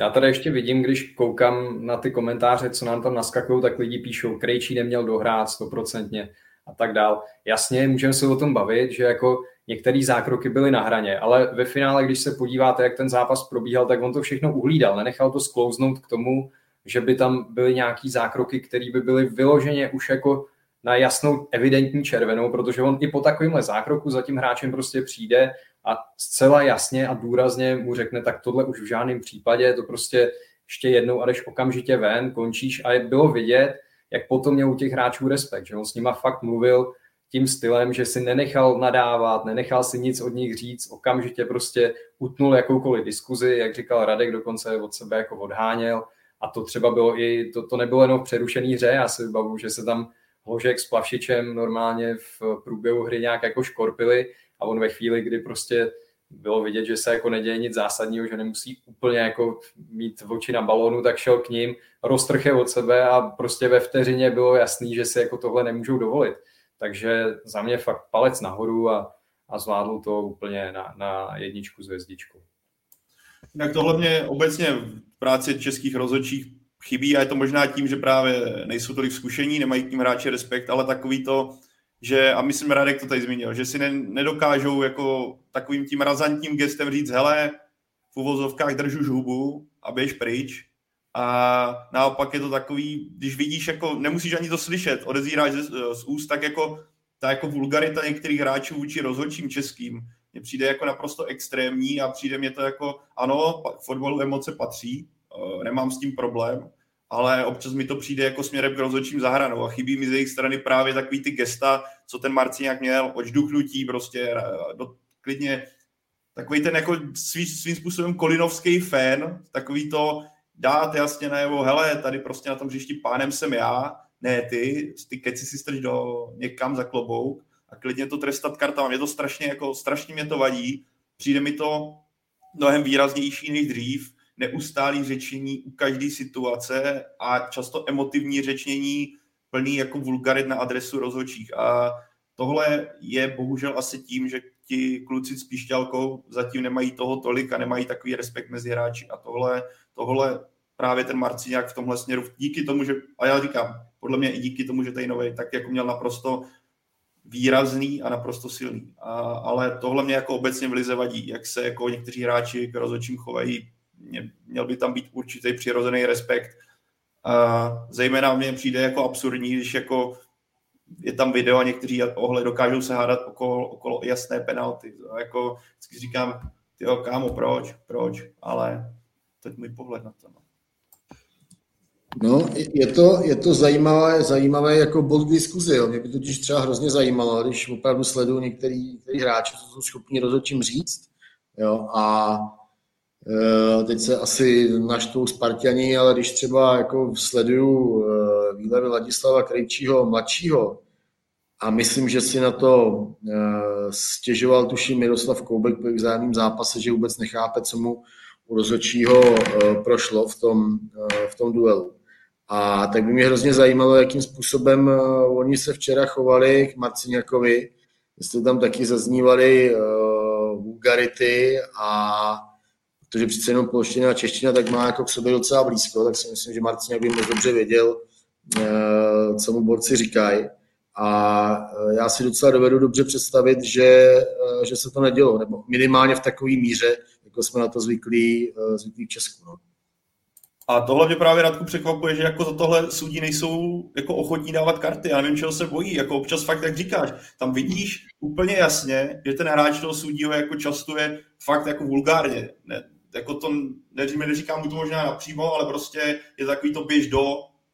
Já tady ještě vidím, když koukám na ty komentáře, co nám tam naskakují, tak lidi píšou, Krejčí neměl dohrát stoprocentně a tak dál. Jasně, můžeme se o tom bavit, že jako některé zákroky byly na hraně, ale ve finále, když se podíváte, jak ten zápas probíhal, tak on to všechno uhlídal, nenechal to sklouznout k tomu, že by tam byly nějaký zákroky, které by byly vyloženě už jako na jasnou evidentní červenou, protože on i po takovémhle zákroku za tím hráčem prostě přijde a zcela jasně a důrazně mu řekne, tak tohle už v žádném případě, to prostě ještě jednou a jdeš okamžitě ven, končíš a je bylo vidět, jak potom měl u těch hráčů respekt, že on s nima fakt mluvil tím stylem, že si nenechal nadávat, nenechal si nic od nich říct, okamžitě prostě utnul jakoukoliv diskuzi, jak říkal Radek, dokonce od sebe jako odháněl. A to třeba bylo i, to, to nebylo jenom v přerušený hře, já si vybavu, že se tam Hložek s Plavšičem normálně v průběhu hry nějak jako škorpili a on ve chvíli, kdy prostě bylo vidět, že se jako neděje nic zásadního, že nemusí úplně jako mít oči na balónu, tak šel k ním, roztrche od sebe a prostě ve vteřině bylo jasný, že si jako tohle nemůžou dovolit. Takže za mě fakt palec nahoru a, a zvládl to úplně na, na jedničku s hvězdičkou. Tak tohle mě obecně v práci českých rozhodčích chybí a je to možná tím, že právě nejsou tolik zkušení, nemají k tím hráči respekt, ale takový to, že, a myslím, Radek to tady zmínil, že si ne, nedokážou jako takovým tím razantním gestem říct, hele, v uvozovkách drž už hubu a běž pryč. A naopak je to takový, když vidíš, jako nemusíš ani to slyšet, odezíráš z, z úst, tak jako ta jako vulgarita některých hráčů vůči rozhodčím českým mně přijde jako naprosto extrémní a přijde mě to jako, ano, fotbalu emoce patří, eh, nemám s tím problém, ale občas mi to přijde jako směrem k rozhodčím zahranou a chybí mi z jejich strany právě takový ty gesta, co ten Marciniak měl, očduchnutí prostě, do, klidně takový ten jako svý, svým způsobem kolinovský fan, takový to dát jasně najevo, hele, tady prostě na tom hřišti pánem jsem já, ne ty, ty keci si strč do někam za klobouk a klidně to trestat kartama. Mě to strašně, jako, strašně mě to vadí. Přijde mi to mnohem výraznější než dřív neustálý řečení u každé situace a často emotivní řečnění plný jako vulgarit na adresu rozhodčích. A tohle je bohužel asi tím, že ti kluci s píšťalkou zatím nemají toho tolik a nemají takový respekt mezi hráči. A tohle, tohle právě ten Marciniak v tomhle směru, díky tomu, že, a já říkám, podle mě i díky tomu, že nový, tak jako měl naprosto výrazný a naprosto silný. A, ale tohle mě jako obecně v Lize vadí, jak se jako někteří hráči k rozhodčím chovají měl by tam být určitý přirozený respekt. A zejména mně přijde jako absurdní, když jako je tam video a někteří ohle dokážou se hádat okolo, okolo jasné penalty. A jako vždycky říkám, jo, kámo, proč, proč, ale to je můj pohled na to. No. No, je to, je to zajímavé, zajímavé jako bod diskuzi. Jo. Mě by totiž třeba hrozně zajímalo, když opravdu sleduju některý, některý hráči, co jsou schopni rozhodčím říct. Jo, a teď se asi naštvou Spartani, ale když třeba jako sleduju eh, výlevy Ladislava Krejčího mladšího a myslím, že si na to eh, stěžoval tuším Miroslav Koubek po vzájemném zápase, že vůbec nechápe, co mu u rozhodčího prošlo v tom, v tom duelu. A tak by mě hrozně zajímalo, jakým způsobem oni se včera chovali k Marciňakovi, jestli tam taky zaznívaly vulgarity a protože přece jenom polština a čeština tak má jako k sobě docela blízko, tak si myslím, že Marcin by moc dobře věděl, eh, co mu borci říkají. A eh, já si docela dovedu dobře představit, že, eh, že se to nedělo, nebo minimálně v takové míře, jako jsme na to zvyklí, zvyklí v Česku. No. A tohle mě právě Radku překvapuje, že jako za tohle sudí nejsou jako ochotní dávat karty. Já nevím, čeho se bojí. Jako občas fakt, jak říkáš, tam vidíš úplně jasně, že ten hráč toho sudího jako častuje fakt jako vulgárně. Ne, jako to, neříme, neříkám mu to možná napřímo, ale prostě je takový to běž do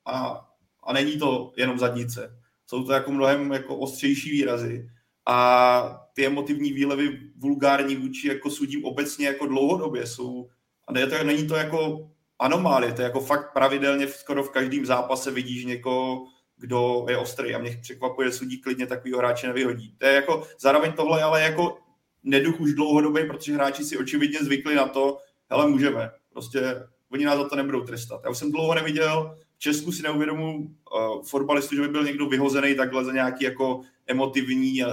a, a není to jenom zadnice. Jsou to jako mnohem jako ostřejší výrazy a ty emotivní výlevy vulgární vůči jako sudím obecně jako dlouhodobě jsou a ne, to, není to jako anomálie, to je jako fakt pravidelně skoro v každém zápase vidíš někoho, kdo je ostrý a mě překvapuje, sudí klidně takovýho hráče nevyhodí. To je jako, zároveň tohle ale jako neduch už dlouhodobý, protože hráči si očividně zvykli na to, hele, můžeme. Prostě oni nás za to nebudou trestat. Já už jsem dlouho neviděl, v Česku si neuvědomuji uh, fotbalistu, že by byl někdo vyhozený takhle za nějaký jako emotivní uh,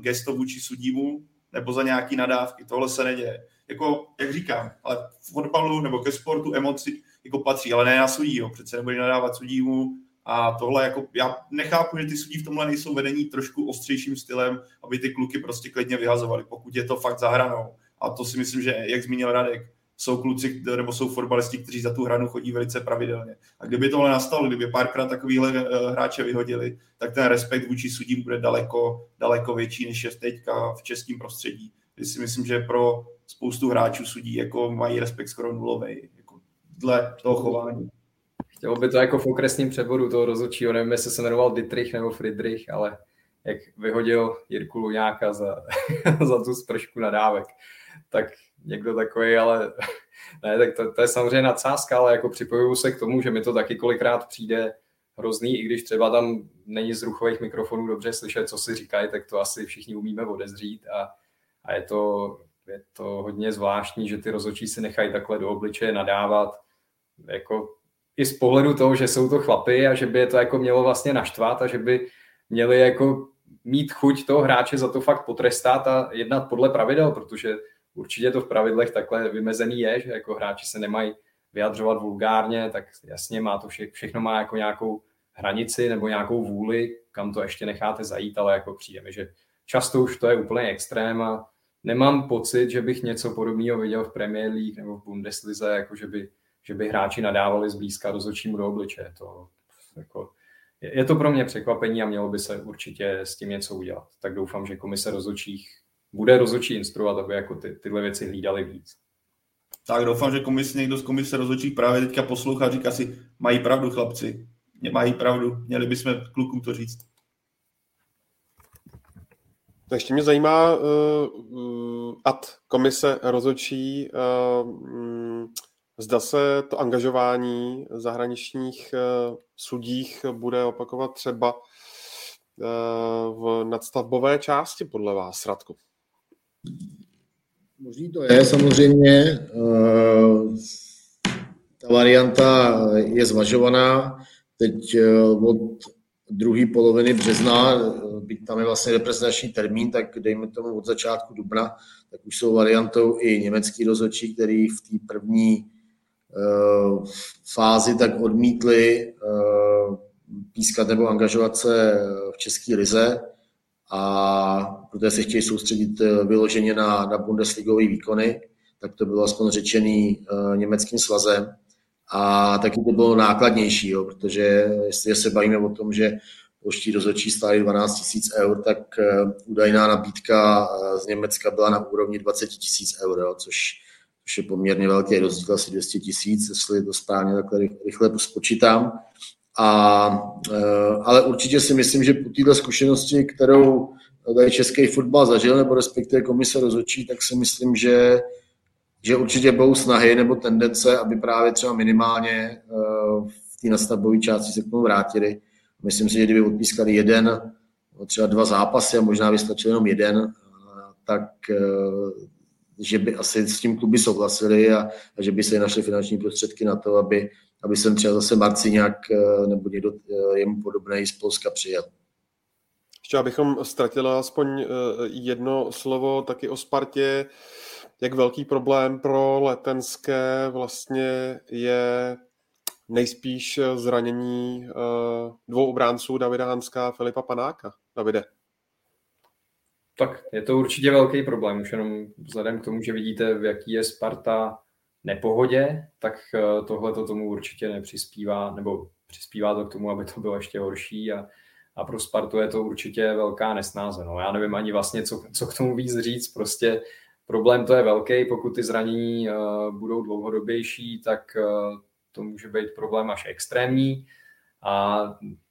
gesto vůči sudímu nebo za nějaký nadávky. Tohle se neděje. Jako, jak říkám, ale v fotbalu nebo ke sportu emoci jako patří, ale ne na sudího. Přece nebude nadávat sudímu, a tohle jako, já nechápu, že ty sudí v tomhle nejsou vedení trošku ostřejším stylem, aby ty kluky prostě klidně vyhazovali, pokud je to fakt zahranou. A to si myslím, že, jak zmínil Radek, jsou kluci nebo jsou fotbalisti, kteří za tu hranu chodí velice pravidelně. A kdyby tohle nastalo, kdyby párkrát takovýhle eh, hráče vyhodili, tak ten respekt vůči sudím bude daleko, daleko větší, než je teďka v českém prostředí. kdy si myslím, že pro spoustu hráčů sudí jako mají respekt skoro nulový, jako dle toho chování. Chtělo by to jako v okresním přeboru toho rozhodčího, nevím, jestli se jmenoval Dietrich nebo Friedrich, ale jak vyhodil Jirku Luňáka za, za tu spršku nadávek, tak někdo takový, ale ne, tak to, to je samozřejmě nadsázka, ale jako připojuju se k tomu, že mi to taky kolikrát přijde hrozný, i když třeba tam není z ruchových mikrofonů dobře slyšet, co si říkají, tak to asi všichni umíme odezřít a, a je, to, je to hodně zvláštní, že ty rozhodčí si nechají takhle do obličeje nadávat, jako i z pohledu toho, že jsou to chlapy a že by je to jako mělo vlastně naštvat a že by měli jako mít chuť toho hráče za to fakt potrestat a jednat podle pravidel, protože určitě to v pravidlech takhle vymezený je, že jako hráči se nemají vyjadřovat vulgárně, tak jasně má to vše, všechno má jako nějakou hranici nebo nějakou vůli, kam to ještě necháte zajít, ale jako přijde mi, že často už to je úplně extrém a nemám pocit, že bych něco podobného viděl v Premier League nebo v Bundeslize, jako že by, že by hráči nadávali zblízka rozhodčímu do obličeje. To, jako, je to pro mě překvapení a mělo by se určitě s tím něco udělat. Tak doufám, že komise rozhodčích bude rozhodčí instruovat, aby jako ty, tyhle věci hlídali víc. Tak doufám, že komis, někdo z komise rozhodčích právě teďka poslouchá a říká si, mají pravdu chlapci, mají pravdu, měli bychom klukům to říct. To ještě mě zajímá uh, ad komise rozhodčí, uh, zda se to angažování zahraničních uh, sudích bude opakovat třeba uh, v nadstavbové části podle vás, Radku? Možný to je, samozřejmě. Uh, ta varianta je zvažovaná. Teď uh, od druhé poloviny března, byť tam je vlastně reprezentační termín, tak dejme tomu od začátku dubna, tak už jsou variantou i německý rozhodčí, který v té první fázi tak odmítli pískat nebo angažovat se v České lize a protože se chtějí soustředit vyloženě na, na Bundesligové výkony, tak to bylo aspoň řečený uh, německým svazem. A taky to bylo nákladnější, jo, protože jestli se bavíme o tom, že polští rozhodčí stály 12 000 eur, tak uh, údajná nabídka z Německa byla na úrovni 20 000 eur, což, což je poměrně velký rozdíl, asi 200 tisíc, jestli to správně takhle rychle spočítám. A, ale určitě si myslím, že po této zkušenosti, kterou tady český fotbal zažil, nebo respektive komise rozhodčí, tak si myslím, že že určitě budou snahy nebo tendence, aby právě třeba minimálně uh, v té nastavbové části se k tomu vrátili. Myslím si, že kdyby odpískali jeden, třeba dva zápasy a možná vystačil jenom jeden, tak uh, že by asi s tím kluby souhlasili a, a že by se našli finanční prostředky na to, aby, aby sem třeba zase Marci nějak nebo někdo jemu podobný z Polska přijel. Ještě abychom ztratili aspoň jedno slovo taky o Spartě jak velký problém pro letenské vlastně je nejspíš zranění uh, dvou obránců Davida Hanska a Filipa Panáka. Davide. Tak je to určitě velký problém, už jenom vzhledem k tomu, že vidíte, v jaký je Sparta nepohodě, tak eh, tohle to tomu určitě nepřispívá, nebo přispívá to k tomu, aby to bylo ještě horší a, a pro Spartu je to určitě velká nesnáze. No, já nevím ani vlastně, co, co k tomu víc říct, prostě Problém to je velký, pokud ty zranění uh, budou dlouhodobější, tak uh, to může být problém až extrémní a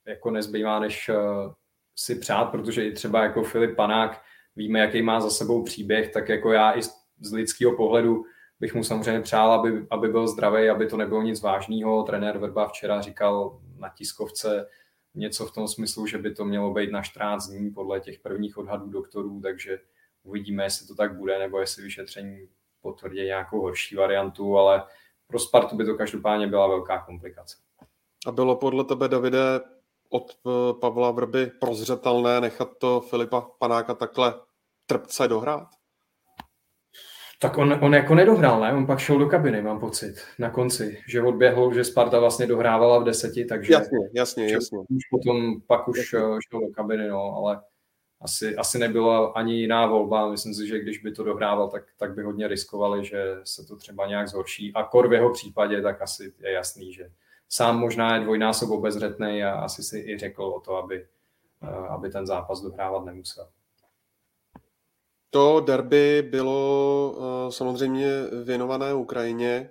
jako nezbývá, než uh, si přát, protože i třeba jako Filip Panák víme, jaký má za sebou příběh, tak jako já i z lidského pohledu bych mu samozřejmě přál, aby, aby byl zdravý, aby to nebylo nic vážného. Trenér Verba včera říkal na tiskovce něco v tom smyslu, že by to mělo být na 14 dní podle těch prvních odhadů doktorů, takže Uvidíme, jestli to tak bude, nebo jestli vyšetření potvrdí nějakou horší variantu, ale pro Spartu by to každopádně byla velká komplikace. A bylo podle tebe, Davide, od eh, Pavla Vrby prozřetelné nechat to Filipa Panáka takhle trpce dohrát? Tak on, on jako nedohrál, ne? On pak šel do kabiny, mám pocit, na konci, že odběhl, že Sparta vlastně dohrávala v deseti, takže... Jasně, jasně, jasně. Už potom pak už jasně. Eh, šel do kabiny, no, ale asi, asi nebyla ani jiná volba. Myslím si, že když by to dohrával, tak, tak by hodně riskovali, že se to třeba nějak zhorší. A kor v jeho případě, tak asi je jasný, že sám možná je dvojnásob obezřetný a asi si i řekl o to, aby, eh, aby ten zápas dohrávat nemusel. To derby bylo uh, samozřejmě věnované Ukrajině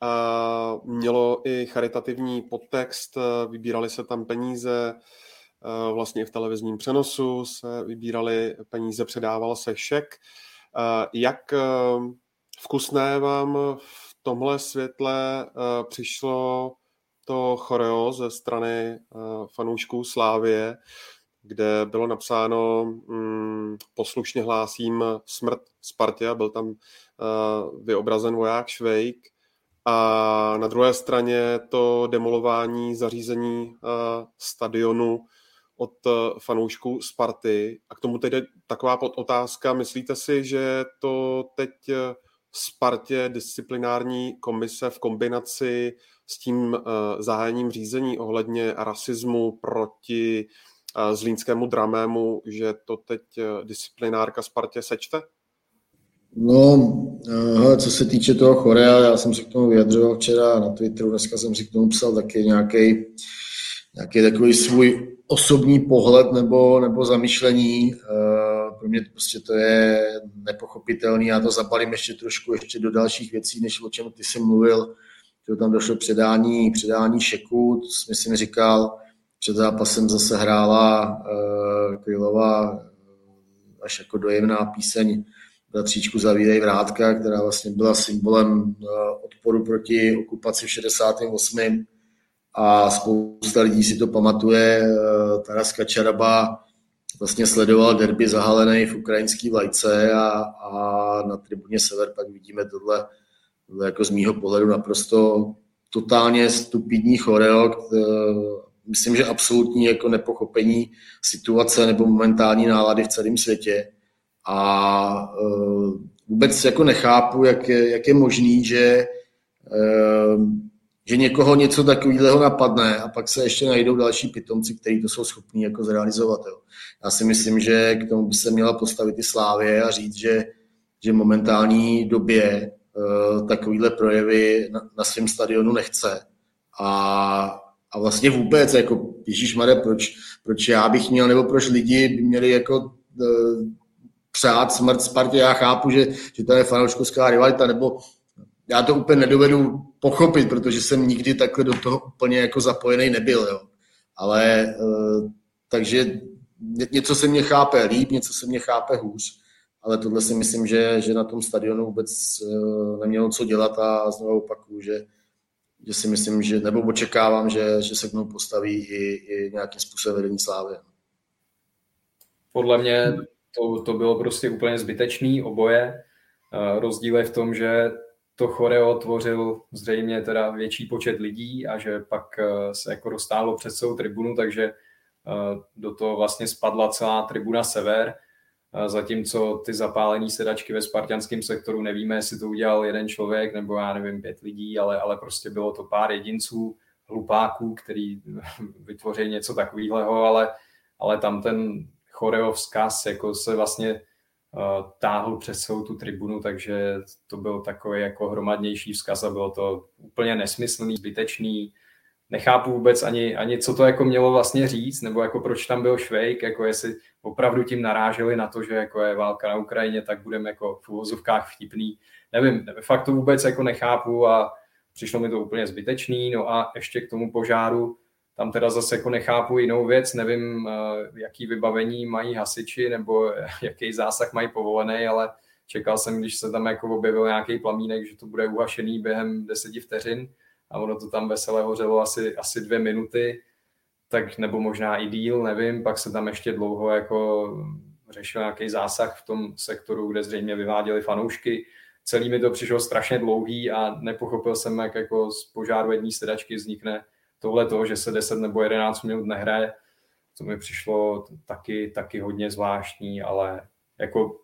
a mělo i charitativní podtext, vybírali se tam peníze, uh, vlastně v televizním přenosu se vybírali peníze, předával se šek. Jak vkusné vám v tomhle světle přišlo to choreo ze strany fanoušků Slávie, kde bylo napsáno mm, poslušně hlásím smrt Spartě a byl tam uh, vyobrazen voják Švejk a na druhé straně to demolování zařízení uh, stadionu od uh, fanoušků Sparty. A k tomu teď je taková otázka. Myslíte si, že to teď Spartě disciplinární komise v kombinaci s tím uh, zahájením řízení ohledně rasismu proti zlínskému dramému, že to teď eh, disciplinárka Spartě sečte? No, hele, co se týče toho Chorea, já jsem si k tomu vyjadřoval včera na Twitteru, dneska jsem si k tomu psal taky nějaký, nějaký takový svůj osobní pohled nebo, nebo zamýšlení. Eh, pro mě prostě to je nepochopitelný. Já to zabalím ještě trošku ještě do dalších věcí, než o čem ty jsi mluvil. že tam došlo předání, předání šeku, to jsi, myslím, říkal před zápasem zase hrála uh, Krylová až jako dojemná píseň Bratříčku Zavídej vrátka, která vlastně byla symbolem uh, odporu proti okupaci v 68. A spousta lidí si to pamatuje. Uh, Taras Kačaraba vlastně sledoval derby zahalený v ukrajinské vlajce a, a na tribuně Sever pak vidíme tohle, tohle jako z mýho pohledu naprosto totálně stupidní choreo, myslím, že absolutní jako nepochopení situace nebo momentální nálady v celém světě. A uh, vůbec jako nechápu, jak je, jak je možný, že, uh, že někoho něco takového napadne a pak se ještě najdou další pitomci, kteří to jsou schopní jako zrealizovat. Jo. Já si myslím, že k tomu by se měla postavit i Slávě a říct, že, že momentální době uh, takovýhle projevy na, na svém stadionu nechce. A a vlastně vůbec, jako Ježíš Mare, proč, proč já bych měl, nebo proč lidi by měli jako uh, přát smrt Spartě, já chápu, že, že to je fanouškovská rivalita, nebo já to úplně nedovedu pochopit, protože jsem nikdy takhle do toho úplně jako zapojený nebyl, jo. Ale uh, takže něco se mě chápe líp, něco se mě chápe hůř, ale tohle si myslím, že, že na tom stadionu vůbec uh, nemělo co dělat a znovu opakuju, že že si myslím, že, nebo očekávám, že, že se k tomu postaví i, i nějakým způsobem vedení slávy. Podle mě to, to bylo prostě úplně zbytečný oboje. Rozdíl je v tom, že to choreo tvořil zřejmě teda větší počet lidí a že pak e, se jako dostálo před celou tribunu, takže e, do toho vlastně spadla celá tribuna sever zatímco ty zapálené sedačky ve spartianském sektoru nevíme, jestli to udělal jeden člověk nebo já nevím, pět lidí, ale, ale prostě bylo to pár jedinců, hlupáků, který vytvoří něco takového, ale, ale tam ten choreo vzkaz jako se vlastně uh, táhl přes celou tu tribunu, takže to byl takový jako hromadnější vzkaz a bylo to úplně nesmyslný, zbytečný, nechápu vůbec ani, ani, co to jako mělo vlastně říct, nebo jako proč tam byl Švejk, jako jestli opravdu tím naráželi na to, že jako je válka na Ukrajině, tak budeme jako v uvozovkách vtipný. Nevím, fakt to vůbec jako nechápu a přišlo mi to úplně zbytečný. No a ještě k tomu požáru, tam teda zase jako nechápu jinou věc, nevím, eh, jaký vybavení mají hasiči nebo jaký zásah mají povolený, ale čekal jsem, když se tam jako objevil nějaký plamínek, že to bude uhašený během deseti vteřin a ono to tam veselé hořelo asi, asi dvě minuty, tak nebo možná i díl, nevím, pak se tam ještě dlouho jako řešil nějaký zásah v tom sektoru, kde zřejmě vyváděli fanoušky. Celý mi to přišlo strašně dlouhý a nepochopil jsem, jak jako z požáru jedné sedačky vznikne tohle to, že se 10 nebo 11 minut nehraje. To mi přišlo taky, taky hodně zvláštní, ale jako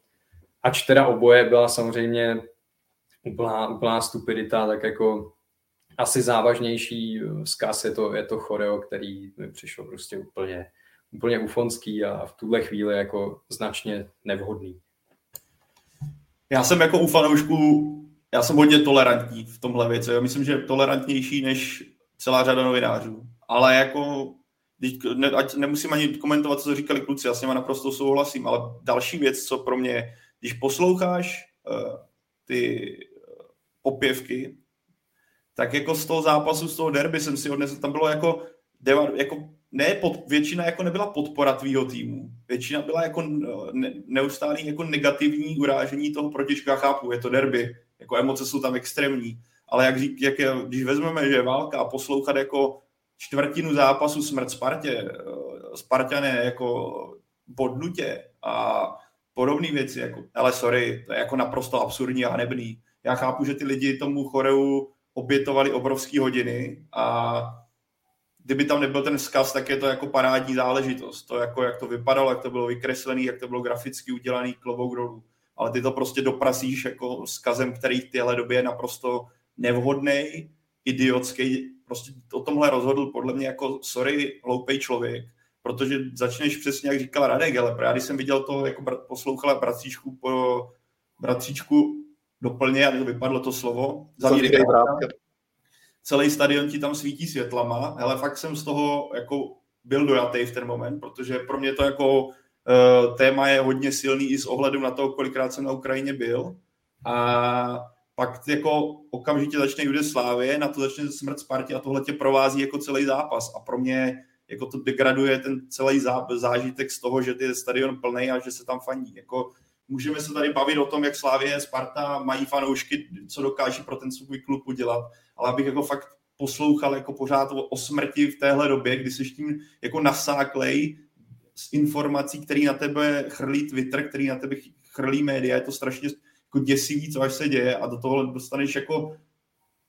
ač teda oboje byla samozřejmě úplná, úplná stupidita, tak jako asi závažnější vzkaz je to, je to choreo, který mi přišel prostě úplně, úplně ufonský a v tuhle chvíli jako značně nevhodný. Já jsem jako u fanoušků, já jsem hodně tolerantní v tomhle věci. Já myslím, že tolerantnější než celá řada novinářů. Ale jako ne, ať nemusím ani komentovat, co říkali kluci, já s nimi naprosto souhlasím, ale další věc, co pro mě, když posloucháš uh, ty opěvky, tak jako z toho zápasu, z toho derby jsem si odnesl, tam bylo jako, deva, jako ne pod, většina jako nebyla podpora tvýho týmu. Většina byla jako ne, neustálý jako negativní urážení toho protička. Chápu, je to derby, jako emoce jsou tam extrémní. Ale jak, řík, jak je, když vezmeme, že je válka a poslouchat jako čtvrtinu zápasu smrt Spartě, eh, Spartané jako bodnutě a podobné věci, jako, ale sorry, to je jako naprosto absurdní a nebný. Já chápu, že ty lidi tomu choreu obětovali obrovské hodiny a kdyby tam nebyl ten vzkaz, tak je to jako parádní záležitost. To jako, jak to vypadalo, jak to bylo vykreslené, jak to bylo graficky udělaný klobouk dolů. Ale ty to prostě doprasíš jako vzkazem, který v téhle době je naprosto nevhodný, idiotský. Prostě o tomhle rozhodl podle mě jako, sorry, hloupej člověk, protože začneš přesně, jak říkal Radek, ale já když jsem viděl to, jako poslouchala bratříčku po bratříčku doplně, aby to vypadlo to slovo, zavírej celý stadion ti tam svítí světlama, ale fakt jsem z toho jako byl dojatý v ten moment, protože pro mě to jako uh, téma je hodně silný i s ohledem na to, kolikrát jsem na Ukrajině byl. A pak jako okamžitě začne Judeslávě, na to začne smrt Spartě a tohle tě provází jako celý zápas. A pro mě jako to degraduje ten celý zážitek z toho, že je stadion plný a že se tam faní. Jako můžeme se tady bavit o tom, jak Slávě, Sparta mají fanoušky, co dokáží pro ten svůj klub udělat, ale abych jako fakt poslouchal jako pořád o smrti v téhle době, kdy jsi tím jako nasáklej z informací, který na tebe chrlí Twitter, který na tebe chrlí média, je to strašně jako děsivý, co až se děje a do toho dostaneš jako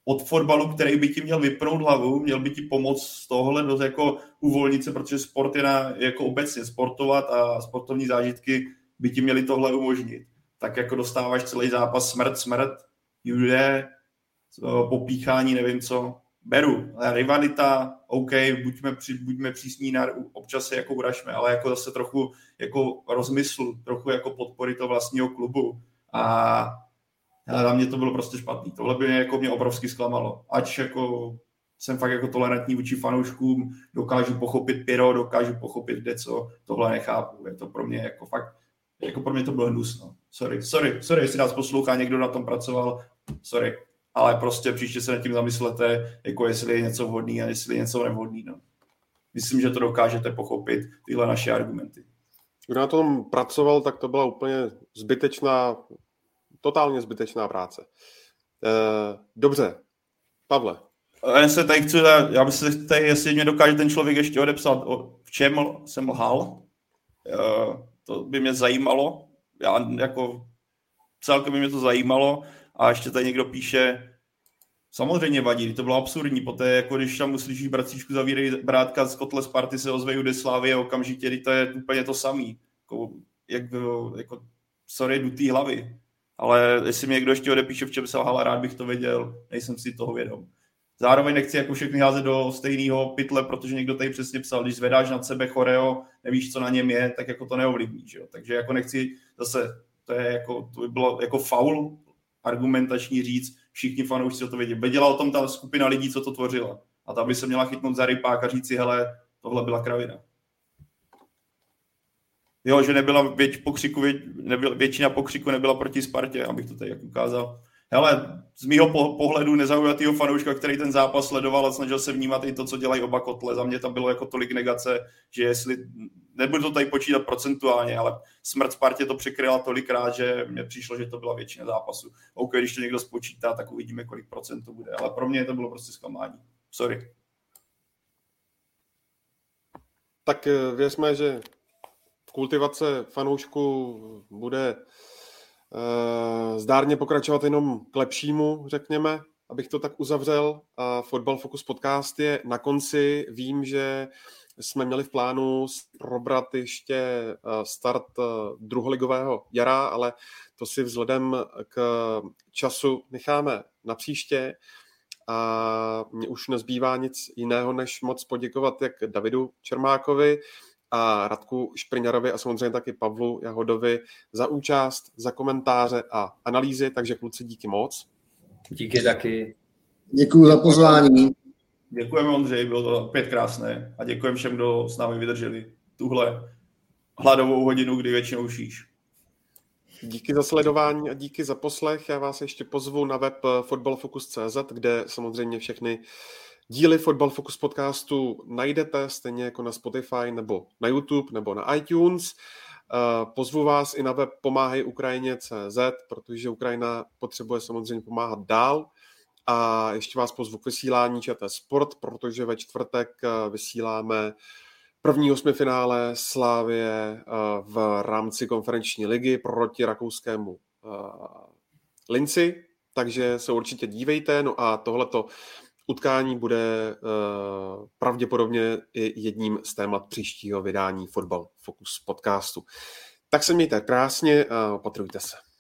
od fotbalu, který by ti měl vypnout hlavu, měl by ti pomoct z tohohle jako uvolnit se, protože sport je na, jako obecně sportovat a sportovní zážitky by ti měli tohle umožnit. Tak jako dostáváš celý zápas smrt, smrt, jude, popíchání, nevím co, beru. Rivalita, OK, buďme, při, buďme přísní, na, občas se jako uražme, ale jako zase trochu jako rozmyslu, trochu jako podpory toho vlastního klubu. A ale na mě to bylo prostě špatný. Tohle by mě, jako mě obrovsky zklamalo. Ač jako jsem fakt jako tolerantní vůči fanouškům, dokážu pochopit pyro, dokážu pochopit kde co, tohle nechápu. Je to pro mě jako fakt, jako pro mě to bylo hnusno. Sorry, sorry, sorry, jestli nás poslouchá, někdo na tom pracoval, sorry. Ale prostě příště se nad tím zamyslete, jako jestli je něco vhodný a jestli je něco nevhodný. No. Myslím, že to dokážete pochopit, tyhle naše argumenty. Kdo na tom pracoval, tak to byla úplně zbytečná, totálně zbytečná práce. E, dobře, Pavle. Já se tady chci, já bych se tady, jestli mě dokáže ten člověk ještě odepsat, o, v čem jsem lhal, e, to by mě zajímalo. Já jako celkem by mě to zajímalo a ještě tady někdo píše, Samozřejmě vadí, to bylo absurdní. Poté, jako když tam uslyšíš bratříčku zavírej brátka z kotle Sparty se ozve Judislávy a okamžitě, to je úplně to samý. Jako, jak, jako, sorry, dutý hlavy. Ale jestli mi někdo ještě odepíše, v čem se lhala, rád bych to věděl, nejsem si toho vědom. Zároveň nechci jako všechny házet do stejného pytle, protože někdo tady přesně psal, když zvedáš nad sebe choreo, nevíš, co na něm je, tak jako to neovlivní. Že jo? Takže jako nechci zase, to je jako, to by bylo jako faul argumentační říct, všichni fanoušci o to vědí. Věděla o tom ta skupina lidí, co to tvořila. A ta by se měla chytnout za rypák a říct si, hele, tohle byla kravina. Jo, že nebyla věč, pokřiku, vě, nebyla, většina pokřiku nebyla proti Spartě, abych to tady jak ukázal. Hele, z mýho pohledu nezaujatýho fanouška, který ten zápas sledoval a snažil se vnímat i to, co dělají oba kotle. Za mě tam bylo jako tolik negace, že jestli, nebudu to tady počítat procentuálně, ale smrt Spartě to překryla tolikrát, že mně přišlo, že to byla většina zápasu. OK, když to někdo spočítá, tak uvidíme, kolik procent to bude. Ale pro mě to bylo prostě zklamání. Sorry. Tak eh, věřme, že kultivace fanoušků bude zdárně pokračovat jenom k lepšímu, řekněme, abych to tak uzavřel. A Football Focus podcast je na konci. Vím, že jsme měli v plánu probrat ještě eh, start eh, druholigového jara, ale to si vzhledem k času necháme na příště. A mně už nezbývá nic jiného, než moc poděkovat jak Davidu Čermákovi, a Radku Špriňarovi a samozřejmě taky Pavlu Jahodovi za účast, za komentáře a analýzy, takže kluci díky moc. Díky taky. Děkuji za pozvání. Děkujeme Ondřej, bylo to opět krásné a děkujeme všem, kdo s námi vydrželi tuhle hladovou hodinu, kdy většinou šíš. Díky za sledování a díky za poslech. Já vás ještě pozvu na web fotbalfocus.cz, kde samozřejmě všechny díly Football Focus podcastu najdete, stejně jako na Spotify nebo na YouTube nebo na iTunes. Eh, pozvu vás i na web Pomáhej Ukrajině.cz, protože Ukrajina potřebuje samozřejmě pomáhat dál. A ještě vás pozvu k vysílání ČT Sport, protože ve čtvrtek eh, vysíláme první osmifinále Slávě eh, v rámci konferenční ligy proti rakouskému Linci, takže se určitě dívejte. No a tohleto utkání bude uh, pravděpodobně i jedním z témat příštího vydání Fotbal Focus podcastu. Tak se mějte krásně a opatrujte se.